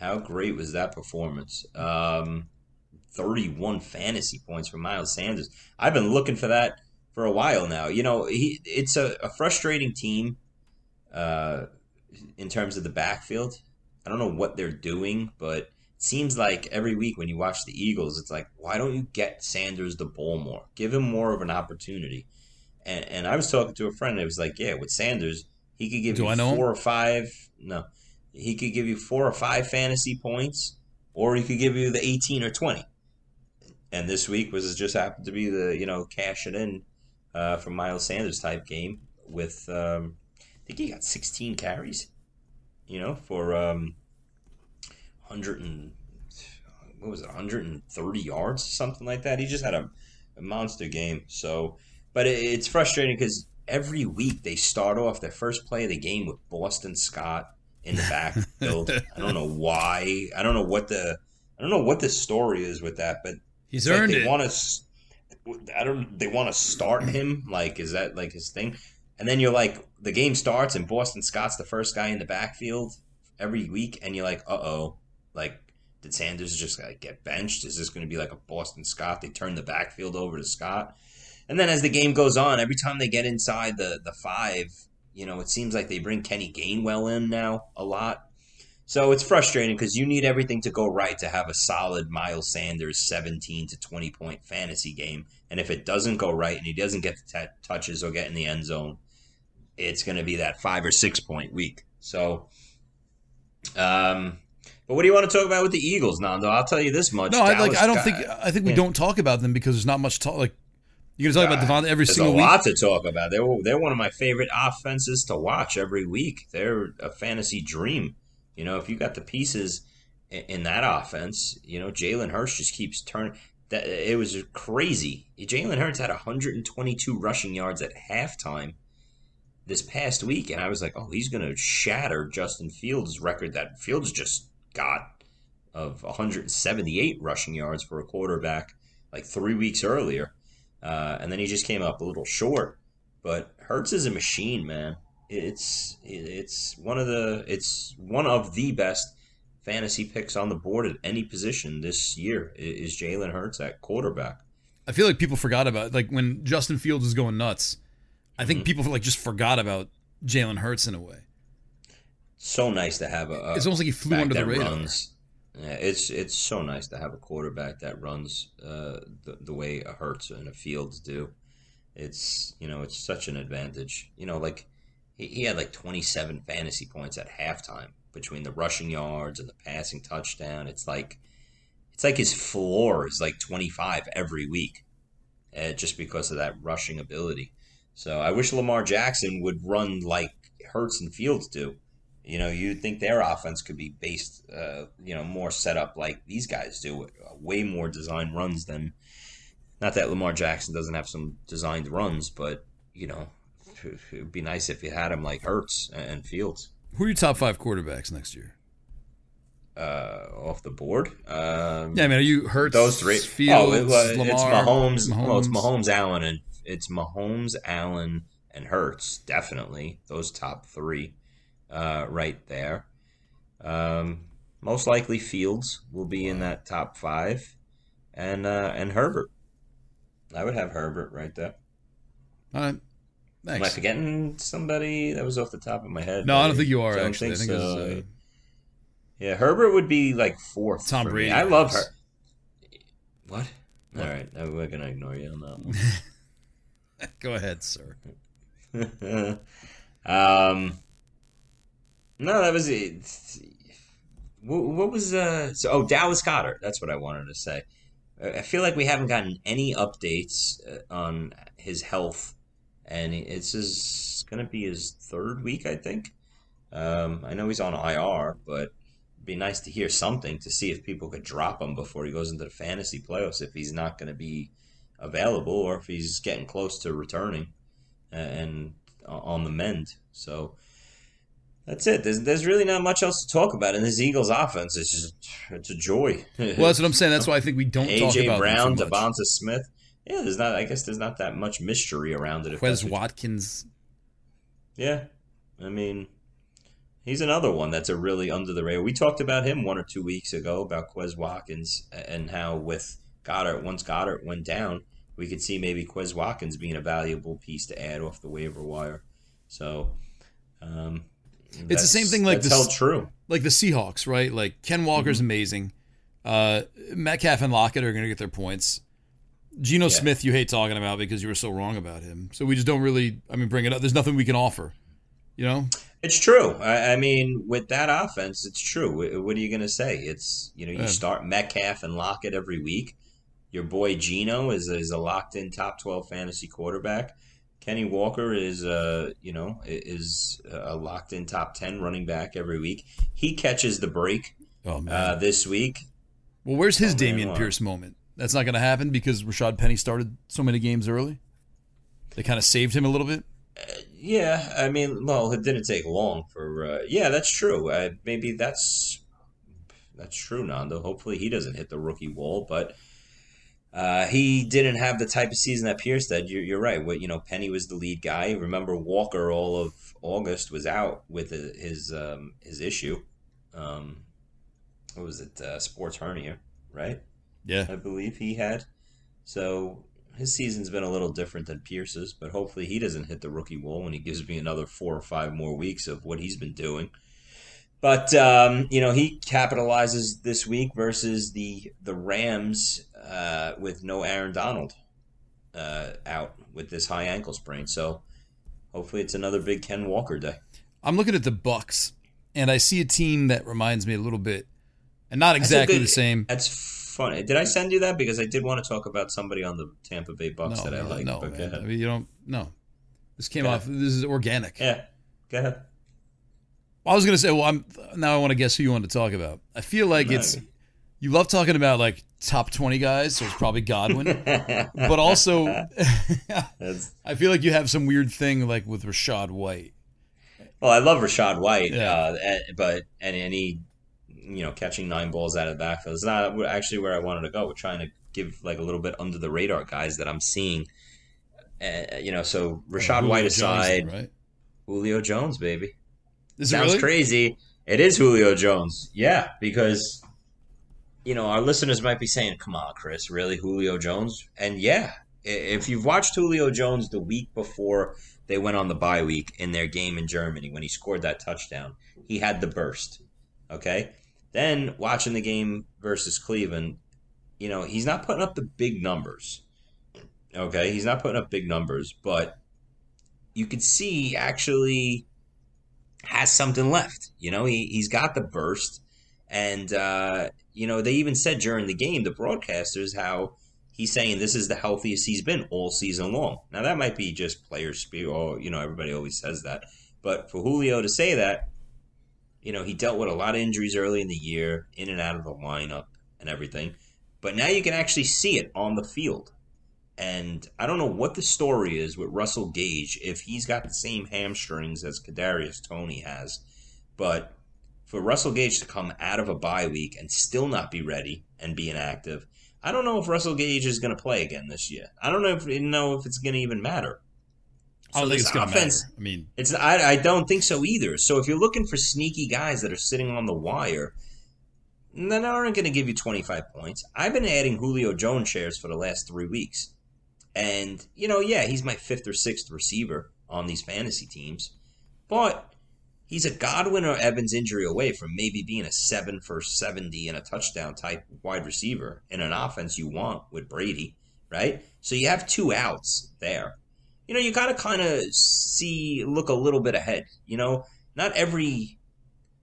How great was that performance? Um, 31 fantasy points for Miles Sanders. I've been looking for that for a while now. You know, he it's a, a frustrating team uh, in terms of the backfield. I don't know what they're doing, but it seems like every week when you watch the Eagles, it's like, why don't you get Sanders the ball more? Give him more of an opportunity. And, and I was talking to a friend, and it was like, yeah, with Sanders, he could give Do you I know four him? or five. No, he could give you four or five fantasy points, or he could give you the eighteen or twenty. And this week was just happened to be the you know cash it in uh, from Miles Sanders type game with um, I think he got sixteen carries, you know, for um, hundred and what was it, hundred and thirty yards, something like that. He just had a, a monster game. So, but it, it's frustrating because every week they start off their first play of the game with Boston Scott in the backfield. I don't know why. I don't know what the I don't know what the story is with that, but He's like earned they it. Want to? I don't. They want to start him. Like, is that like his thing? And then you're like, the game starts and Boston Scott's the first guy in the backfield every week, and you're like, uh oh, like. Did Sanders just like get benched? Is this going to be like a Boston Scott? They turn the backfield over to Scott, and then as the game goes on, every time they get inside the the five, you know, it seems like they bring Kenny Gainwell in now a lot. So it's frustrating because you need everything to go right to have a solid Miles Sanders 17 to 20 point fantasy game. And if it doesn't go right and he doesn't get the t- touches or get in the end zone, it's going to be that five or six point week. So, um, but what do you want to talk about with the Eagles, Nando? I'll tell you this much. No, I like. I don't think. I think we Yeah. don't talk about them because there's not much talk. Like you're gonna talk about DeVonta every single week. There's a lot to talk about. They're they're one of my favorite offenses to watch every week. They're a fantasy dream. You know, if you got the pieces in, that offense, you know, Jalen Hurts just keeps turning. That it was crazy. Jalen Hurts had 122 rushing yards at halftime this past week, and I was like, oh, he's going to shatter Justin Fields' record that Fields just got of 178 rushing yards for a quarterback like three weeks earlier. Uh, and then he just came up a little short. But Hurts is a machine, man. It's it's one of the it's one of the best fantasy picks on the board at any position this year is Jalen Hurts at quarterback. I feel like people forgot about like when Justin Fields was going nuts. I think Mm-hmm. people like just forgot about Jalen Hurts in a way. So nice to have a, It's almost like he flew under the radar. runs. Yeah, it's it's so nice to have a quarterback that runs uh, the the way a Hurts and a Fields do. It's you know it's such an advantage. You know, like he, he had like twenty seven fantasy points at halftime between the rushing yards and the passing touchdown. It's like it's like his floor is like twenty five every week, uh, just because of that rushing ability. So I wish Lamar Jackson would run like Hurts and Fields do. You know, you'd think their offense could be based, uh, you know, more set up like these guys do, uh, way more designed runs than. Not that Lamar Jackson doesn't have some designed runs, but you know, it would be nice if you had him like Hurts and Fields Who are your top five quarterbacks next year? uh, off the board. Um, Yeah, I mean, are you Hurts? those three. Fields, oh, it, was- Lamar, it's Mahomes. Mahomes. Well, it's Mahomes, Allen, and it's Mahomes, Allen, and Hurts. Definitely those top three, uh, right there. Um, most likely Fields will be in that top five, and uh, and Herbert. I would have Herbert right there. All right. Am I forgetting somebody that was off the top of my head? No, I don't think you are Don't actually. I think so. it's, uh, yeah, Herbert would be like fourth. Tom. Brady, I love her. perhaps. What? All right, we're gonna ignore you on that one. Go ahead, sir. um, no, that was it. What, what was uh? So, oh, Dallas Goedert. That's what I wanted to say. I I feel like we haven't gotten any updates uh, on his health, and it's his going to be his third week, I think. Um, I know he's on IR, but it'd be nice to hear something to see if people could drop him before he goes into the fantasy playoffs if he's not going to be available or if he's getting close to returning and on the mend. So that's it. There's, there's really not much else to talk about. in this Eagles offense It's just it's a joy. Well, that's what I'm saying. That's why I think we don't talk AJ about Brown, them too much. Devonta Smith. Yeah, there's not. I guess there's not that much mystery around it. If Quez Watkins. yeah, I mean, he's another one that's a really under the radar. We talked about him one or two weeks ago about Quez Watkins and how with Goedert, once Goedert went down, we could see maybe Quez Watkins being a valuable piece to add off the waiver wire. So, um, It's the same thing like this- held true. like the Seahawks, right? Like Ken Walker's Mm-hmm. amazing. Uh, Metcalf and Lockett are going to get their points. Geno yeah. Smith, you hate talking about because you were so wrong about him. So we just don't really. I mean, bring it up. There's nothing we can offer. You know. It's true. I, I mean, with that offense, it's true. What are you going to say? It's you know you yeah. start Metcalf and Lockett every week. Your boy Geno is is a locked in top twelve fantasy quarterback. Kenny Walker is uh you know is a locked in top ten running back every week. He catches the break oh, uh, this week. Well, where's his oh, Dameon Pierce moment? That's not going to happen because Rashaad Penny started so many games early. They kind of saved him a little bit. Uh, yeah, I mean, well, it didn't take long for. Uh, yeah, that's true. Uh, maybe that's that's true, Nando. Hopefully, he doesn't hit the rookie wall, but uh, he didn't have the type of season that Pierce did. You're, you're right. What you know, Penny was the lead guy. Remember, Walker all of August was out with his um, his issue. Um, what was it? Uh, sports hernia, right? Yeah, I believe he had. So his season's been a little different than Pierce's, but hopefully he doesn't hit the rookie wall when he gives me another four or five more weeks of what he's been doing. But um, you know he capitalizes this week versus the the Rams uh, with no Aaron Donald uh, out with this high ankle sprain. So hopefully it's another big Ken Walker day. I'm looking at the Bucks, and I see a team that reminds me a little bit, and not exactly good, the same. That's funny. Did I send you that because I did want to talk about somebody on the Tampa Bay Bucks no, that I like? No, I mean you don't. No, this came off. This is organic. Yeah, go ahead. I was gonna say, well, I'm now. I want to guess who you want to talk about. I feel like no. it's you love talking about like top twenty guys, so it's probably Godwin, but also I feel like you have some weird thing like with Rachaad White. Well, I love Rachaad White, yeah. uh, but and any you know catching nine balls out of the backfield is not actually where I wanted to go. We're trying to give like a little bit under the radar guys that I'm seeing. Uh, you know, so Rachaad White aside, Jones, right? Julio Jones, baby. Is Sounds really? crazy. It is Julio Jones. Yeah, because you know our listeners might be saying, "Come on, Chris, really Julio Jones?" And yeah, if you've watched Julio Jones the week before they went on the bye week in their game in Germany when he scored that touchdown, he had the burst. Okay, then watching the game versus Cleveland, you know he's not putting up the big numbers. Okay, he's not putting up big numbers, but you could see actually has something left. You know, he, he's got the burst. And, uh, you know, they even said during the game, the broadcasters, how he's saying this is the healthiest he's been all season long. Now, that might be just player speak, or, you know, everybody always says that. But for Julio to say that, you know, he dealt with a lot of injuries early in the year, in and out of the lineup and everything. But now you can actually see it on the field. And I don't know what the story is with Russell Gage if he's got the same hamstrings as Kadarius Toney has, but for Russell Gage to come out of a bye week and still not be ready and be inactive, I don't know if Russell Gage is going to play again this year. I don't know if know if it's going to even matter. So I don't think it's going to matter. I mean, it's I, I don't think so either. So if you're looking for sneaky guys that are sitting on the wire, then aren't going to give you 25 points. I've been adding Julio Jones shares for the last three weeks. And, you know, yeah, he's my fifth or sixth receiver on these fantasy teams. But he's a Godwin or Evans injury away from maybe being a seven for 70 and a touchdown type wide receiver in an offense you want with Brady, right? So you have two outs there. You know, you got to kind of see, look a little bit ahead. You know, not every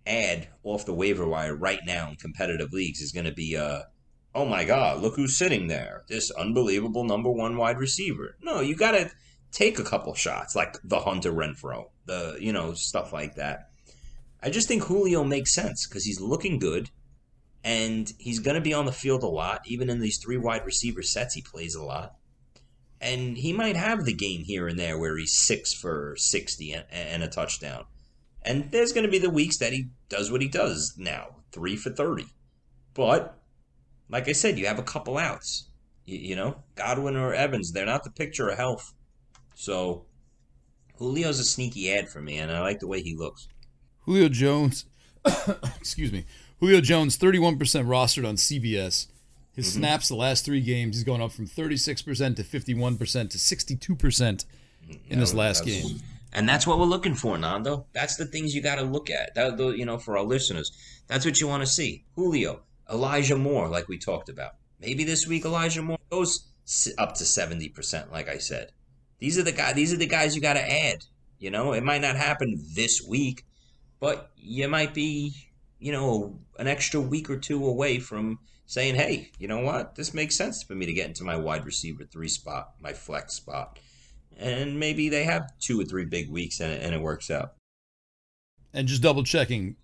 add off the waiver wire right now in competitive leagues is going to be a oh my God, look who's sitting there. This unbelievable number one wide receiver. No, you got to take a couple shots, like the Hunter Renfrow, the, you know, stuff like that. I just think Julio makes sense because he's looking good and he's going to be on the field a lot. Even in these three wide receiver sets, he plays a lot. And he might have the game here and there where he's six for 60 and, and a touchdown. And there's going to be the weeks that he does what he does now, three for 30. But like I said, you have a couple outs. You, you know, Godwin or Evans, they're not the picture of health. So Julio's a sneaky add for me, and I like the way he looks. Julio Jones, excuse me, Julio Jones, 31% rostered on CBS. His mm-hmm. snaps the last three games, he's going up from 36% to 51% to 62% in this last game. And that's what we're looking for, Nando. That's the things you got to look at. That, you know, for our listeners, that's what you want to see. Julio, Elijah Moore, like we talked about. Maybe this week Elijah Moore goes up to seventy percent. Like I said, these are the guys. These are the guys you got to add. You know, it might not happen this week, but you might be, you know, an extra week or two away from saying, "Hey, you know what? This makes sense for me to get into my wide receiver three spot, my flex spot." And maybe they have two or three big weeks and it, and it works out. And just double checking,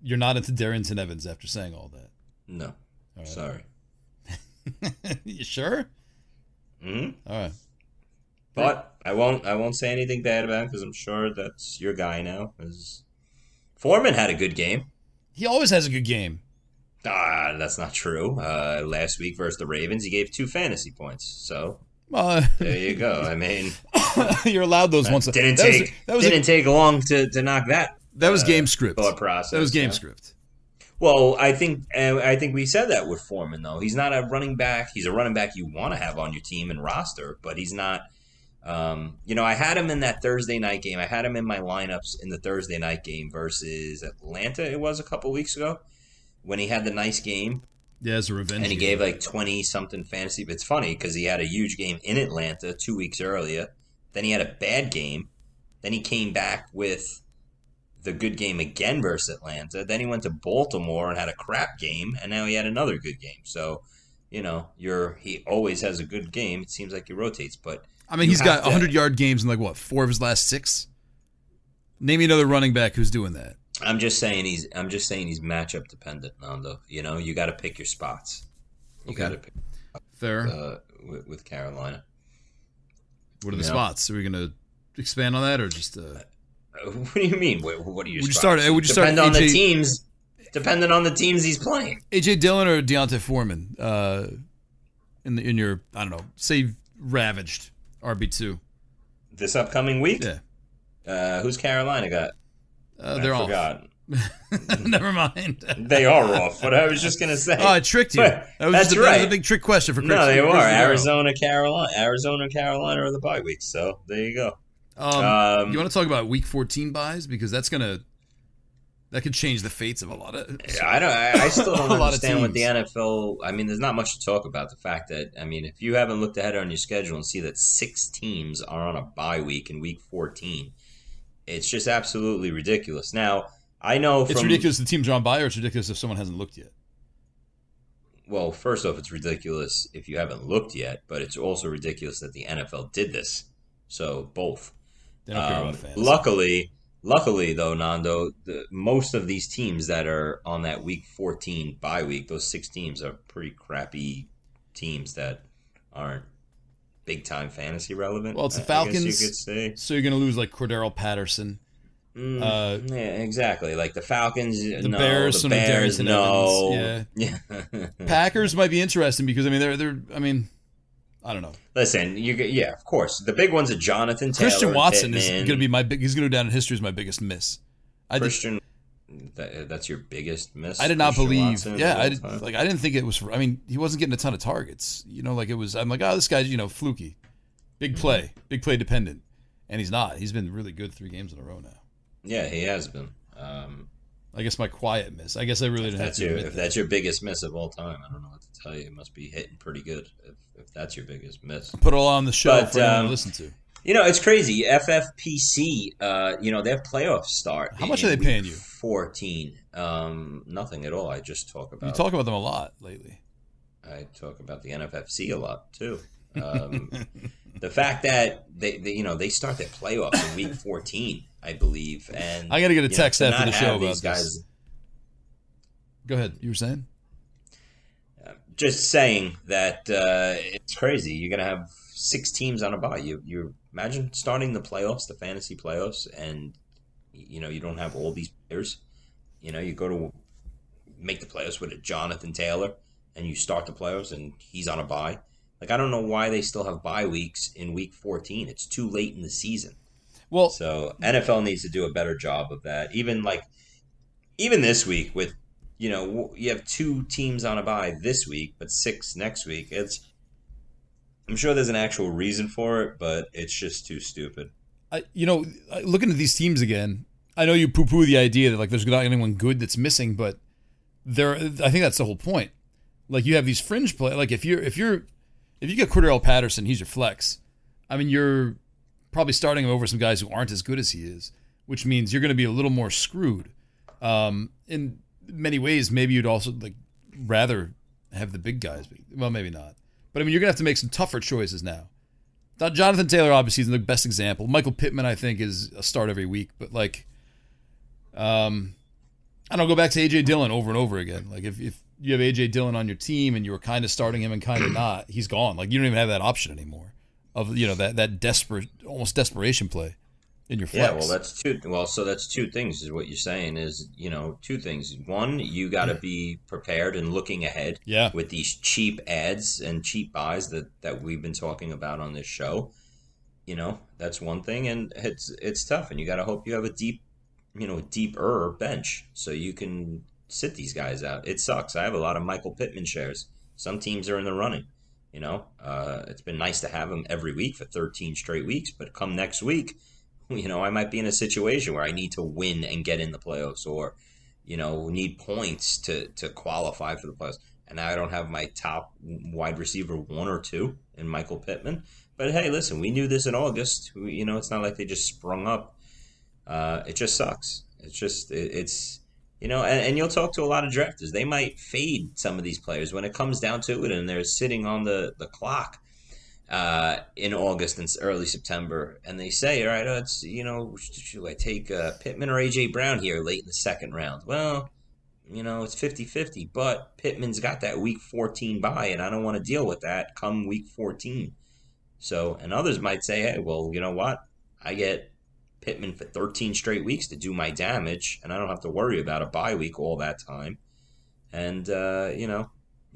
you're not into Darrynton Evans after saying all that. No, right. sorry. you sure? Hmm. All right. But I won't. I won't say anything bad about him because I'm sure that's your guy now. Because Foreman had a good game. He always has a good game. Ah, that's not true. Uh, last week versus the Ravens, he gave two fantasy points. So uh, there you go. I mean, you're allowed those once. Didn't that take was, that was didn't a, take long to, to knock that. That was uh, game script. Thought process. That was game yeah. script. Well, I think uh, I think we said that with Foreman though. He's not a running back. He's a running back you want to have on your team and roster, but he's not. Um, you know, I had him in that Thursday night game. I had him in my lineups in the Thursday night game versus Atlanta. It was a couple weeks ago when he had the nice game. Yeah, as a revenge. And he game. gave like twenty something fantasy. But it's funny because he had a huge game in Atlanta two weeks earlier. Then he had a bad game. Then he came back with the good game again versus Atlanta. Then he went to Baltimore and had a crap game, and now he had another good game. So, you know, you're he always has a good game. It seems like he rotates, but I mean, he's got 100 yard games in like what four of his last six. Name me another running back who's doing that. I'm just saying he's. I'm just saying he's matchup dependent, Nando. You know, you got to pick your spots. You okay. got to pick. Fair. Uh, with, with, Carolina. What are the you spots? Know? Are we going to expand on that, or just? Uh... What do you mean? What, what are you? Would you start? Would you Depend start on AJ, the teams. Depending on the teams he's playing. AJ Dillon or D'Onta Foreman. Uh, in the in your I don't know, say ravaged RB two. This upcoming week. Yeah. Uh, who's Carolina got? Uh, they're off. Never mind. they are off. But I was just gonna say. Oh, I tricked you. That was That's a, right. That was a big trick question for Chris. No, they were Arizona, Carolina, Arizona, Carolina are the bye weeks. So there you go. Um, um, you want to talk about Week 14 byes because that's gonna that could change the fates of a lot of. Yeah, I don't. I, I still don't understand what the NFL. I mean, there's not much to talk about. The fact that I mean, if you haven't looked ahead on your schedule and see that six teams are on a bye week in Week 14, it's just absolutely ridiculous. Now, I know from, it's ridiculous the teams are on bye, or it's ridiculous if someone hasn't looked yet. Well, first off, it's ridiculous if you haven't looked yet, but it's also ridiculous that the NFL did this. So both. Um, luckily, luckily though, Nando, the, most of these teams that are on that week 14 bye week, those six teams are pretty crappy teams that aren't big time fantasy relevant. Well, it's the Falcons. you could say. So you're going to lose like Cordarrelle Patterson. Mm, uh, yeah, exactly. Like the Falcons, the no, Bears, the Bears, no. Evans, yeah, yeah. Packers might be interesting because I mean they're they're I mean I don't know. Listen, you yeah, of course. The big ones are Jonathan Taylor. Christian Watson Pittman. is going to be my big. He's going to go down in history as my biggest miss. I Christian, that, that's your biggest miss. I did not believe. Watson yeah, I did, like I didn't think it was. I mean, he wasn't getting a ton of targets. You know, like it was. I'm like, oh, this guy's you know fluky, big mm-hmm. play, big play dependent, and he's not. He's been really good three games in a row now. Yeah, he has been. Um, I guess my quiet miss. I guess I really didn't have to. Your, if that. that's your biggest miss of all time, I don't know what to tell you. It must be hitting pretty good if, if that's your biggest miss. Put it all on the show but, for um, to listen to. You know, it's crazy. FFPC, uh, you know, their playoffs start. How much are they paying you? 14. Um, nothing at all. I just talk about. You talk about them a lot lately. I talk about the NFFC a lot too. Um, the fact that they, they, you know, they start their playoffs in week 14, I believe, and I got to get a text know, after the show about these guys. This. Go ahead. You were saying? just saying that uh, it's crazy. You're gonna have six teams on a bye. You you imagine starting the playoffs, the fantasy playoffs, and you know you don't have all these players. You know you go to make the playoffs with a Jonathan Taylor, and you start the playoffs, and he's on a bye. Like I don't know why they still have bye weeks in week 14. It's too late in the season. Well, so NFL needs to do a better job of that. Even like even this week with you know, you have two teams on a bye this week, but six next week. It's I'm sure there's an actual reason for it, but it's just too stupid. I, you know, looking at these teams again, I know you poo-poo the idea that like there's not anyone good that's missing, but there, I think that's the whole point. Like you have these fringe play. Like if you're if you're if you get Cordarrelle Patterson, he's your flex. I mean, you're probably starting him over some guys who aren't as good as he is, which means you're going to be a little more screwed. Um, in many ways, maybe you'd also like rather have the big guys. Well, maybe not. But I mean, you're to have to make some tougher choices now. Jonathan Taylor obviously is the best example. Michael Pittman, I think, is a start every week. But like, um, I don't go back to AJ Dillon over and over again. Like if, if you have AJ Dillon on your team and you were kind of starting him and kind of not, he's gone. Like you don't even have that option anymore of you know that that desperate, almost desperation play in your flex. Yeah, well, that's two. Well, so that's two things. Is what you're saying is you know two things. One, you got to be prepared and looking ahead. Yeah. With these cheap adds and cheap buys that that we've been talking about on this show, you know that's one thing, and it's it's tough, and you got to hope you have a deep, you know, deeper bench so you can sit these guys out. It sucks. I have a lot of Michael Pittman shares. Some teams are in the running. You know, uh, it's been nice to have him every week for 13 straight weeks, but come next week you know, I might be in a situation where I need to win and get in the playoffs or, you know, need points to, to qualify for the playoffs. And I don't have my top wide receiver one or two in Michael Pittman. But hey, listen, we knew this in August. We, you know, it's not like they just sprung up. Uh, it just sucks. It's just, it, it's, you know, and, and, you'll talk to a lot of drafters. They might fade some of these players when it comes down to it and they're sitting on the, the clock uh, in August and early September, and they say, "All right, let's you know, should I take uh, Pittman or AJ Brown here late in the second round?" Well, you know, it's 50-50, but Pittman's got that week 14 bye, and I don't want to deal with that come week 14. So, and others might say, "Hey, well, you know what? I get Pittman for 13 straight weeks to do my damage, and I don't have to worry about a bye week all that time." And uh, you know,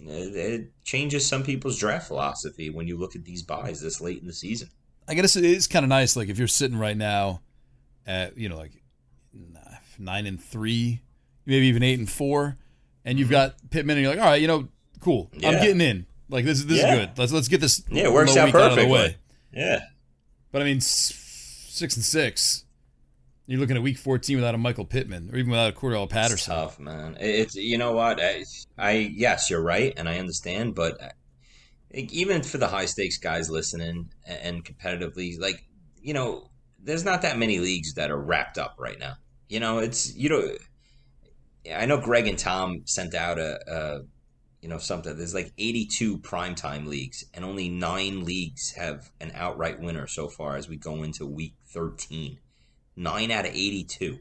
it changes some people's draft philosophy when you look at these byes this late in the season. I guess it's kind of nice. Like if you're sitting right now at you know like nine and three, maybe even eight and four, and you've mm-hmm. got Pittman, and you're like, all right, you know, cool, yeah. I'm getting in. Like this is this yeah. is good. Let's let's get this yeah it works out perfectly. Out of the way. Yeah, but I mean six and six. You're looking at week 14 without a Michael Pittman or even without a Cordell Patterson. It's tough, man. It's you know what I, I yes, you're right, and I understand, but even for the high stakes guys listening and competitively, like you know, there's not that many leagues that are wrapped up right now. You know, it's you know, I know Greg and Tom sent out a, a you know something. There's like 82 primetime leagues, and only nine leagues have an outright winner so far as we go into week 13 nine out of 82.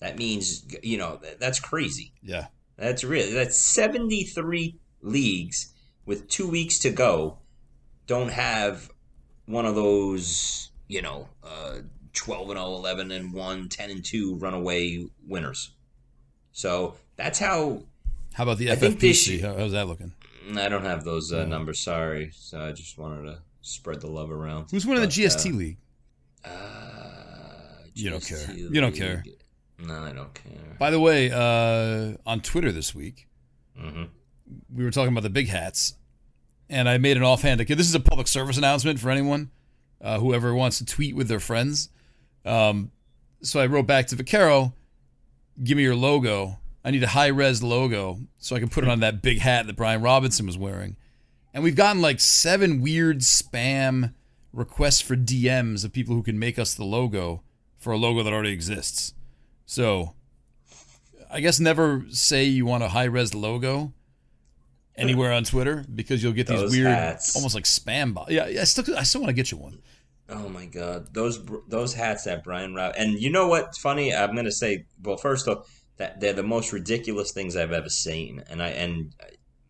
That means, you know, that's crazy. Yeah. That's really, that's 73 leagues with two weeks to go don't have one of those, you know, uh, 12 and 0, 11 and 1, 10 and 2 runaway winners. So that's how. How about the FFPC? How's that looking? I don't have those uh, numbers. Sorry. So I just wanted to spread the love around. Who's winning the GST uh, league? Uh, you don't care. You don't care. No, I don't care. By the way, uh, on Twitter this week, mm-hmm. we were talking about the big hats, and I made an offhand. This is a public service announcement for anyone, uh, whoever wants to tweet with their friends. Um, so I wrote back to Vaccaro, "Give me your logo. I need a high res logo so I can put it on that big hat that Brian Robinson was wearing." And we've gotten like seven weird spam requests for DMs of people who can make us the logo for a logo that already exists. So, I guess never say you want a high res logo anywhere on Twitter because you'll get these weird, hats. almost like spam. Bo- yeah, I still, I still want to get you one. Oh my god, those those hats that Brian Rob and you know what's funny? I'm gonna say, well, first off, that they're the most ridiculous things I've ever seen, and I and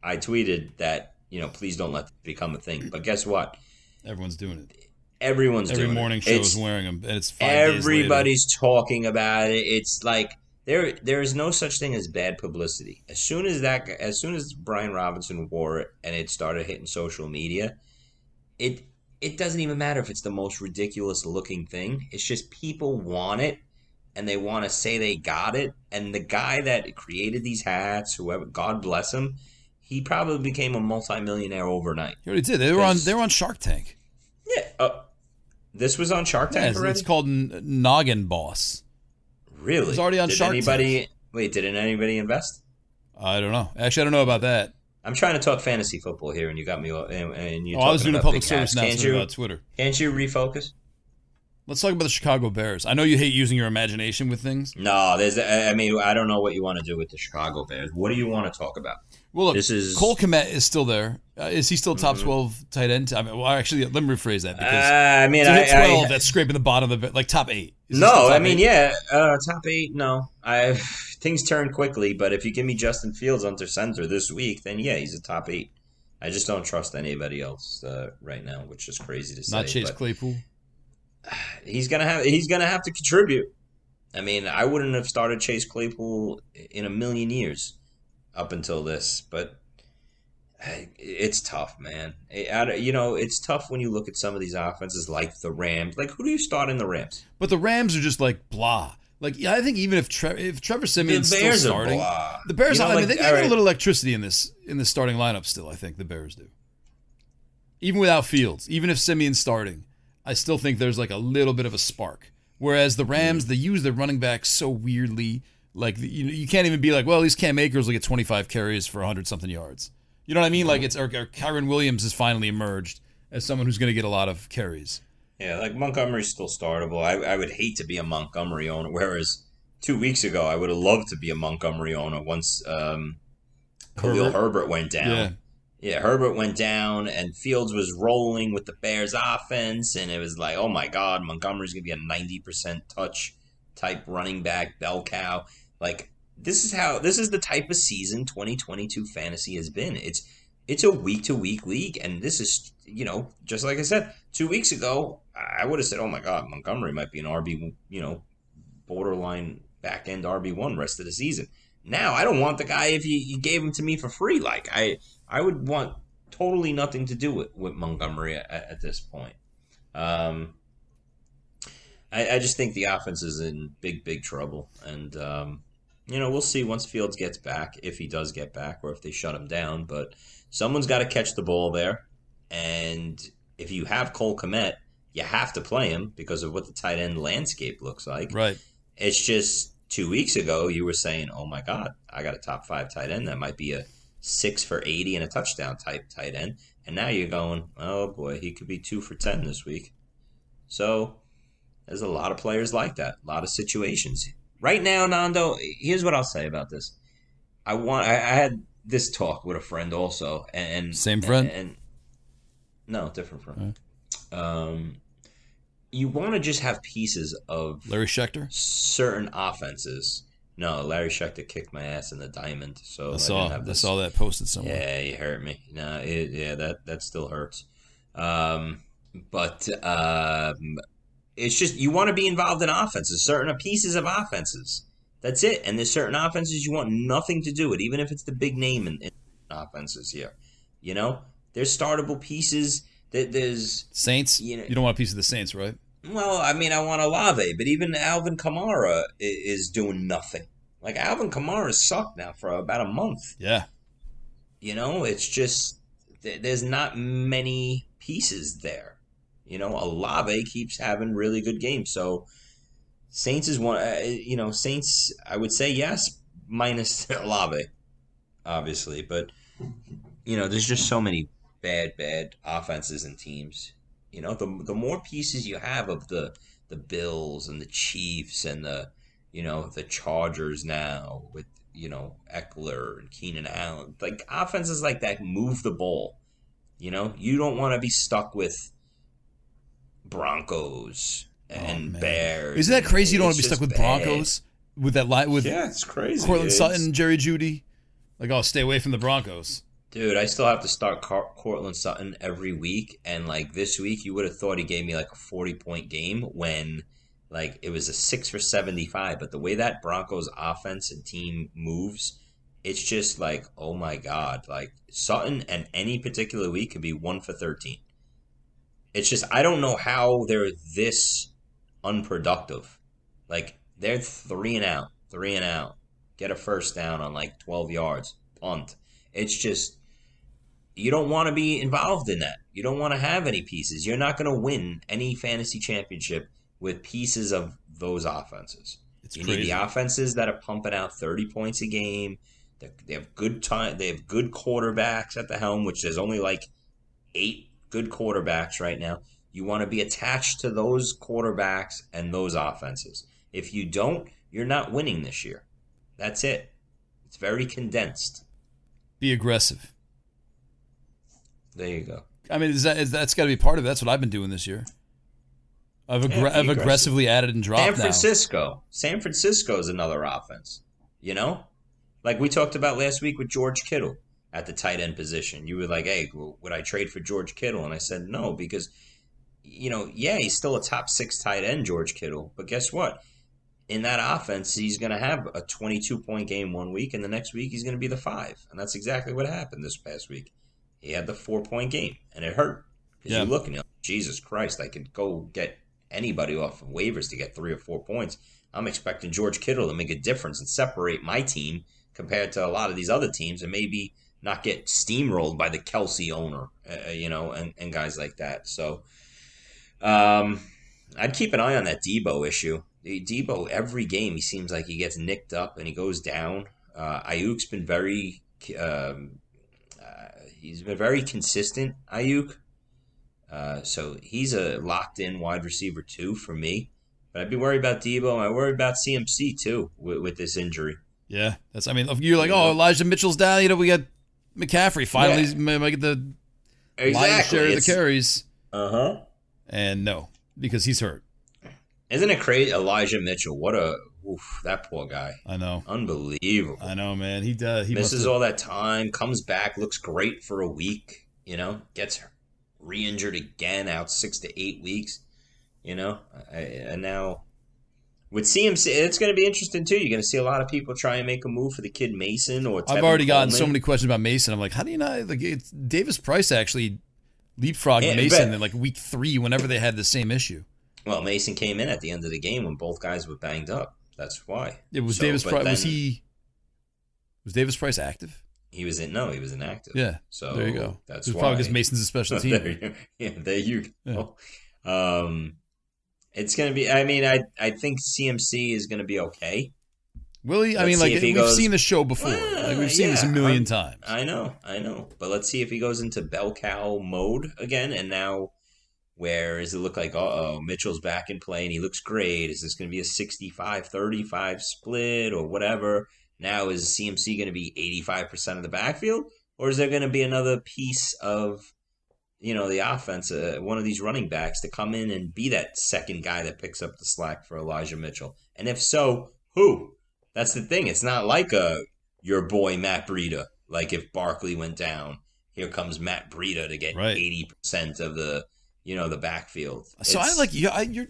I tweeted that you know, please don't let it become a thing. But guess what? Everyone's doing it. Everyone's every morning show is wearing them. And it's everybody's talking about it. It's like there there is no such thing as bad publicity. As soon as that as soon as Brian Robinson wore it and it started hitting social media, it it doesn't even matter if it's the most ridiculous looking thing. It's just people want it and they want to say they got it. And the guy that created these hats, whoever, God bless him, he probably became a multimillionaire overnight. He already did. They were on. They were on Shark Tank. Yeah. Uh, this was on Shark Tank yeah, It's called Noggin Boss. Really? It's already on did Shark anybody, Tank. Wait, didn't anybody invest? I don't know. Actually, I don't know about that. I'm trying to talk fantasy football here, and you got me. And, and you. Oh, I was doing a public service announcement you? about Twitter. Can't you refocus? Let's talk about the Chicago Bears. I know you hate using your imagination with things. No, there's. I mean, I don't know what you want to do with the Chicago Bears. What do you want to talk about? Well, look, This is- Cole Kmet is still there. Uh, is he still top Mhm. 12 tight end? I mean, well, actually, let me rephrase that because Uh, I mean, I, 12, I, that's scraping the bottom of the like top eight. Is no, top I mean, eight? yeah, uh, top eight. No, I things turn quickly, but if you give me Justin Fields under center this week, then yeah, he's a top eight. I just don't trust anybody else uh, right now, which is crazy to say. not Chase Claypool. He's gonna have he's gonna have to contribute. I mean, I wouldn't have started Chase Claypool in a million years up until this, but it's tough, man. I- I don't- you know, it's tough when you look at some of these offenses like the Rams. Like, who do you start in the Rams? But the Rams are just like blah. Like yeah, I think even if Tre- if Trevor Siemian's the still starting, blah. the Bears. You know, I mean, like, they, got a little electricity in this in the starting lineup. Still, I think the Bears do. Even without Fields, even if Siemian's starting, I still think there's like a little bit of a spark. Whereas the Rams, they use their running backs so weirdly. Like you, you can't even be like, well, at least Cam Akers will get 25 carries for 100 something yards. You know what I mean? Like it's or, or Kyren Williams has finally emerged as someone who's going to get a lot of carries. Yeah, like Montgomery's still startable. I, I would hate to be a Montgomery owner, whereas two weeks ago I would have loved to be a Montgomery owner once um, Khalil Herbert? Herbert went down. Yeah. Yeah, Herbert went down, and Fields was rolling with the Bears' offense, and it was like, oh my God, Montgomery's gonna be a ninety percent touch type running back, bell cow. Like this is how this is the type of season 2022 fantasy has been. It's it's a week to week league, and this is you know just like I said two weeks ago, I would have said, oh my God, Montgomery might be an RB, you know, borderline back end RB one rest of the season. Now I don't want the guy if you, you gave him to me for free. Like I I would want totally nothing to do with, with Montgomery at, at this point. Um, I, I just think the offense is in big, big trouble. And, um, you know, we'll see once Fields gets back, if he does get back, or if they shut him down. But someone's got to catch the ball there. And if you have Cole Kmet, you have to play him because of what the tight end landscape looks like. Right. It's just two weeks ago you were saying, "Oh my God, I got a top five tight end that might be a six for eighty and a touchdown type tight end," and now you're going, "Oh boy, he could be two for ten this week." So there's a lot of players like that, a lot of situations. Right now, Nando, here's what I'll say about this. I want. I, I had this talk with a friend also, and Same friend? and, no, different friend. Um, you want to just have pieces of Larry Schechter. certain offenses. No, Larry Schechter kicked my ass in the diamond, so I saw. I this- saw that posted somewhere. Yeah, you hurt me. No, it, yeah, that that still hurts. Um, but um, it's just you want to be involved in offenses, certain pieces of offenses. That's it. And there's certain offenses you want nothing to do with, even if it's the big name in, in offenses here. You know, there's startable pieces. That there's Saints. You know- you don't want a piece of the Saints, right? Well, I mean, I want Olave, but even Alvin Kamara is doing nothing. Like Alvin Kamara sucked now for about a month. Yeah. You know, it's just there's not many pieces there. You know, Olave keeps having really good games. So Saints is one. Uh, you know, Saints. I would say yes, minus Olave, obviously. But you know, there's just so many bad, bad offenses and teams. You know, the the more pieces you have of the the Bills and the Chiefs and the you know the Chargers now with you know Ekeler and Keenan Allen, like offenses like that move the ball. You know, you don't want to be stuck with Broncos oh, and Oh. Bears. Isn't that crazy? You don't want to be stuck with bad. Broncos with that line with Yeah, it's crazy. Courtland It's- Sutton, Jerry Jeudy. Like, oh, stay away from the Broncos. Dude, I still have to start Car- Courtland Sutton every week, and like this week, you would have thought he gave me like a forty-point game when, like, it was a six for seventy-five. But the way that Broncos offense and team moves, it's just like, oh my god! Like Sutton, and any particular week could be one for thirteen. It's just I don't know how they're this unproductive. Like they're three and out, three and out, get a first down on like twelve yards, punt. It's just you don't want to be involved in that. You don't want to have any pieces. You're not going to win any fantasy championship with pieces of those offenses. It's you crazy. need the offenses that are pumping out 30 points a game, They, they have good time. They have good quarterbacks at the helm, which there's only like eight good quarterbacks right now. You want to be attached to those quarterbacks and those offenses. If you don't, you're not winning this year. That's it. It's very condensed. Be aggressive. There you go. I mean, is that is, that's got to be part of it. That's what I've been doing this year. I've, aggr- Yeah, I've aggressively added and dropped San now. Francisco. San Francisco is another offense. You know, like we talked about last week with George Kittle at the tight end position. You were like, "Hey, would I trade for George Kittle?" And I said no because, you know, yeah, he's still a top six tight end, George Kittle. But guess what? In that offense, he's going to have a 22 point game one week, and the next week he's going to be the five, and that's exactly what happened this past week. He had the four point game, and it hurt because Yeah. you look and you're like, Jesus Christ, I could go get anybody off of waivers to get three or four points. I'm expecting George Kittle to make a difference and separate my team compared to a lot of these other teams, and maybe not get steamrolled by the Kelce owner, uh, you know, and, and guys like that. So, um, I'd keep an eye on that Debo issue. Debo, every game he seems like he gets nicked up and he goes down. Uh, Aiyuk's been very, um, uh, he's been very consistent. Aiyuk, uh, so he's a locked in wide receiver too for me. But I'd be worried about Debo. I worry about CMC too with, with this injury. Yeah, that's. I mean, you're like, oh. Elijah Mitchell's down. You know, we got McCaffrey finally Yeah. get the lion's share of the carries, Uh huh. and no, because he's hurt. Isn't it crazy? Elijah Mitchell. What a oof, that poor guy. I know. Unbelievable. I know, man. He uh, he Misses all that time, comes back, looks great for a week, you know, gets re injured again, out six to eight weeks, you know. And now with CMC, it's going to be interesting too. You're going to see a lot of people try and make a move for the kid Mason or I've Tevin already gotten so many questions about Mason. I'm like, how do you not? Like, it's, Davis Price actually leapfrogged Yeah, Mason in like week three whenever they had the same issue. Well, Mason came in at the end of the game when both guys were banged up. That's why. It was So, Davis Price. Was he? Was Davis Price active? He was in. No, he was inactive. Yeah. So there you go. That's why. probably because Mason's a special there team. you, yeah, there you go. Um, it's gonna be. I mean, I I think CMC is gonna be okay. Will he? I Let's mean, like we've goes- seen the show before. Well, like we've seen this a million I'm- times. I know, I know. But let's see if he goes into bell cow mode again. And now, where does it look like? Uh oh, Mitchell's back in play and he looks great. Is this going to be a 65-35 split or whatever? Now is CMC going to be eighty five percent of the backfield, or is there going to be another piece of you know the offense, uh, one of these running backs to come in and be that second guy that picks up the slack for Elijah Mitchell? And if so, who? That's the thing. It's not like a your boy Matt Breida. Like if Barkley went down, here comes Matt Breida to get Right. eighty percent of the you know the backfield. So I like you. I, you're,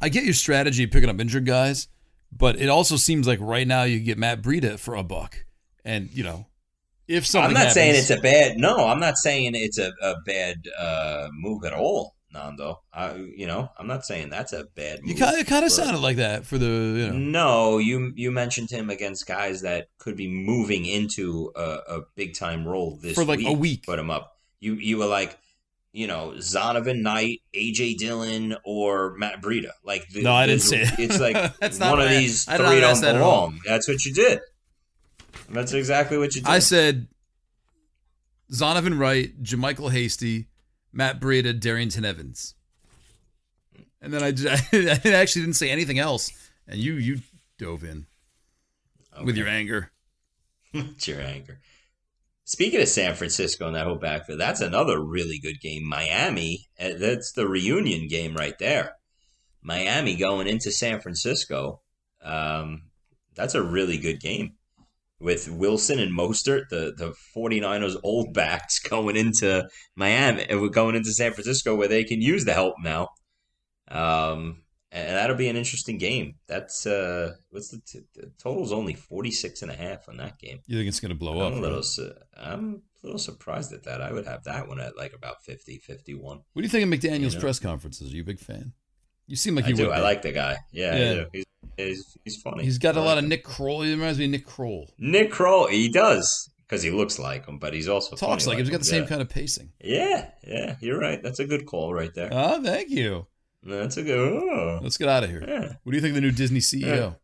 I get your strategy of picking up injured guys, but it also seems like right now you get Matt Breida for a buck, and you know, if something I'm not happens, saying it's a bad. No, I'm not saying it's a, a bad uh, move at all, Nando. I, you know, I'm not saying that's a bad. you kind of kind of sounded like that for the you know. No, you you mentioned him against guys that could be moving into a, a big time role this For, like, a week. Put him up. You you were like, you know, Zonovan Knight, AJ Dillon, or Matt Breida. Like the, No, I didn't say it. It's like That's not one of I- these I did three not don't that at all. belong. That's what you did. That's exactly what you did. I said Zonovan Wright, JaMycal Hasty, Matt Breida, Darrynton Evans, and then I actually didn't say anything else, and you you dove in with your anger. It's your anger. Speaking of San Francisco and that whole backfield, that's another really good game. Miami, uh, that's the reunion game right there. Miami going into San Francisco. Um, that's a really good game with Wilson and Mostert, the, the 49ers old backs going into Miami, uh, going into San Francisco where they can use the help now. Um, and that'll be an interesting game. That's uh, what's the, t- the total's only 46 and a half on that game. You think it's going to blow up? I'm a little, right? su- I'm a little surprised at that. I would have that one at like about 50, 51. What do you think of McDaniel's You know? press conferences? Are you a big fan? You seem like I you do. would. I like the guy. Yeah, Yeah. I do. He's, he's, he's funny. He's got a I lot like of him. Nick Kroll. He reminds me of Nick Kroll. Nick Kroll. He does because he looks like him, but he's also Talks funny like him. He's got the him. same kind of pacing. Yeah, yeah, you're right. That's a good call right there. Oh, thank you. That's a good. Oh. Let's get out of here. Yeah. What do you think of the new Disney CEO?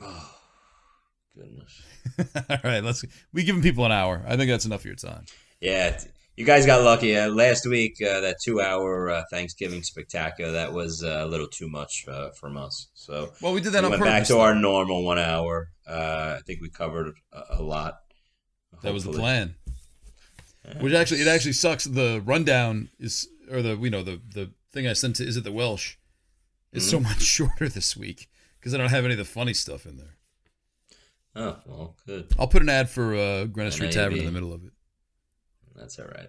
Oh, goodness. All right, let's. We giving people an hour. I think that's enough of your time. Yeah, you guys got lucky. Uh, last week, uh, that two-hour uh, Thanksgiving spectacular that was uh, a little too much uh, from us. So well, we did that we on went purpose. back to though. our normal one hour. Uh, I think we covered a, a lot. That was the Hopefully. plan. Which actually, it actually sucks. The rundown is, or the you know the the thing I sent to is it the Welsh is Mm-hmm. so much shorter this week because I don't have any of the funny stuff in there. Oh well, good. I'll put an ad for uh, Greenwich Street. Tavern in the middle of it. That's all right.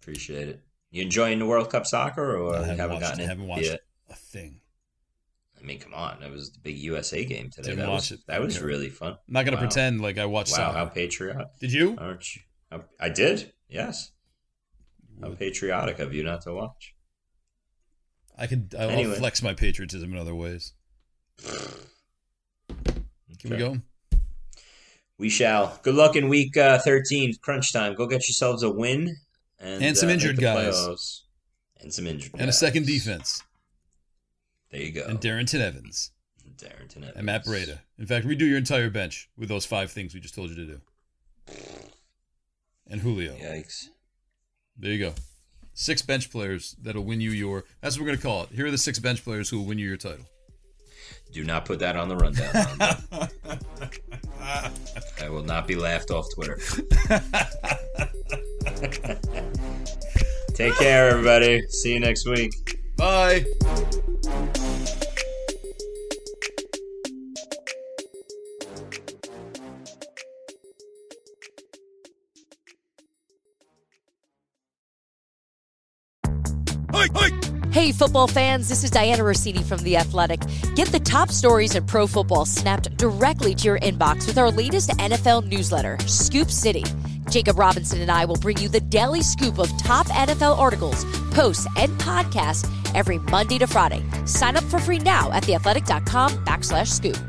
Appreciate it. You enjoying the World Cup soccer, or I haven't haven't watched, gotten it haven't watched yet? a thing. I mean, come on, that was the big USA game today. Didn't that watch was it. that was Yeah. really fun. I'm not gonna Wow. pretend like I watched Wow, soccer. how patriotic! Did you? Aren't you? I did. Yes. How patriotic of you not to watch. I can I'll Anyway. flex my patriotism in other ways. Can we go? We shall. Good luck in week uh, 13, crunch time. Go get yourselves a win. And, And some uh, injured guys. playoffs. And some injured And a second defense. There you go. And Darrynton Evans Darrynton Evans. and Matt Breida. In fact, redo your entire bench with those five things we just told you to do. And Julio. Yikes. There you go. Six bench players that'll win you your. That's what we're gonna call it. Here are the six bench players who will win you your title. Do not put that on the rundown. I will not be laughed off Twitter. Take care, everybody. See you next week. Bye. Football fans, this is Dianna Russini from The Athletic. Get the top stories in pro football snapped directly to your inbox with our latest NFL newsletter, Scoop City. Jacob Robinson and I will bring you the daily scoop of top NFL articles, posts, and podcasts every Monday to Friday. Sign up for free now at theathletic.com backslash scoop.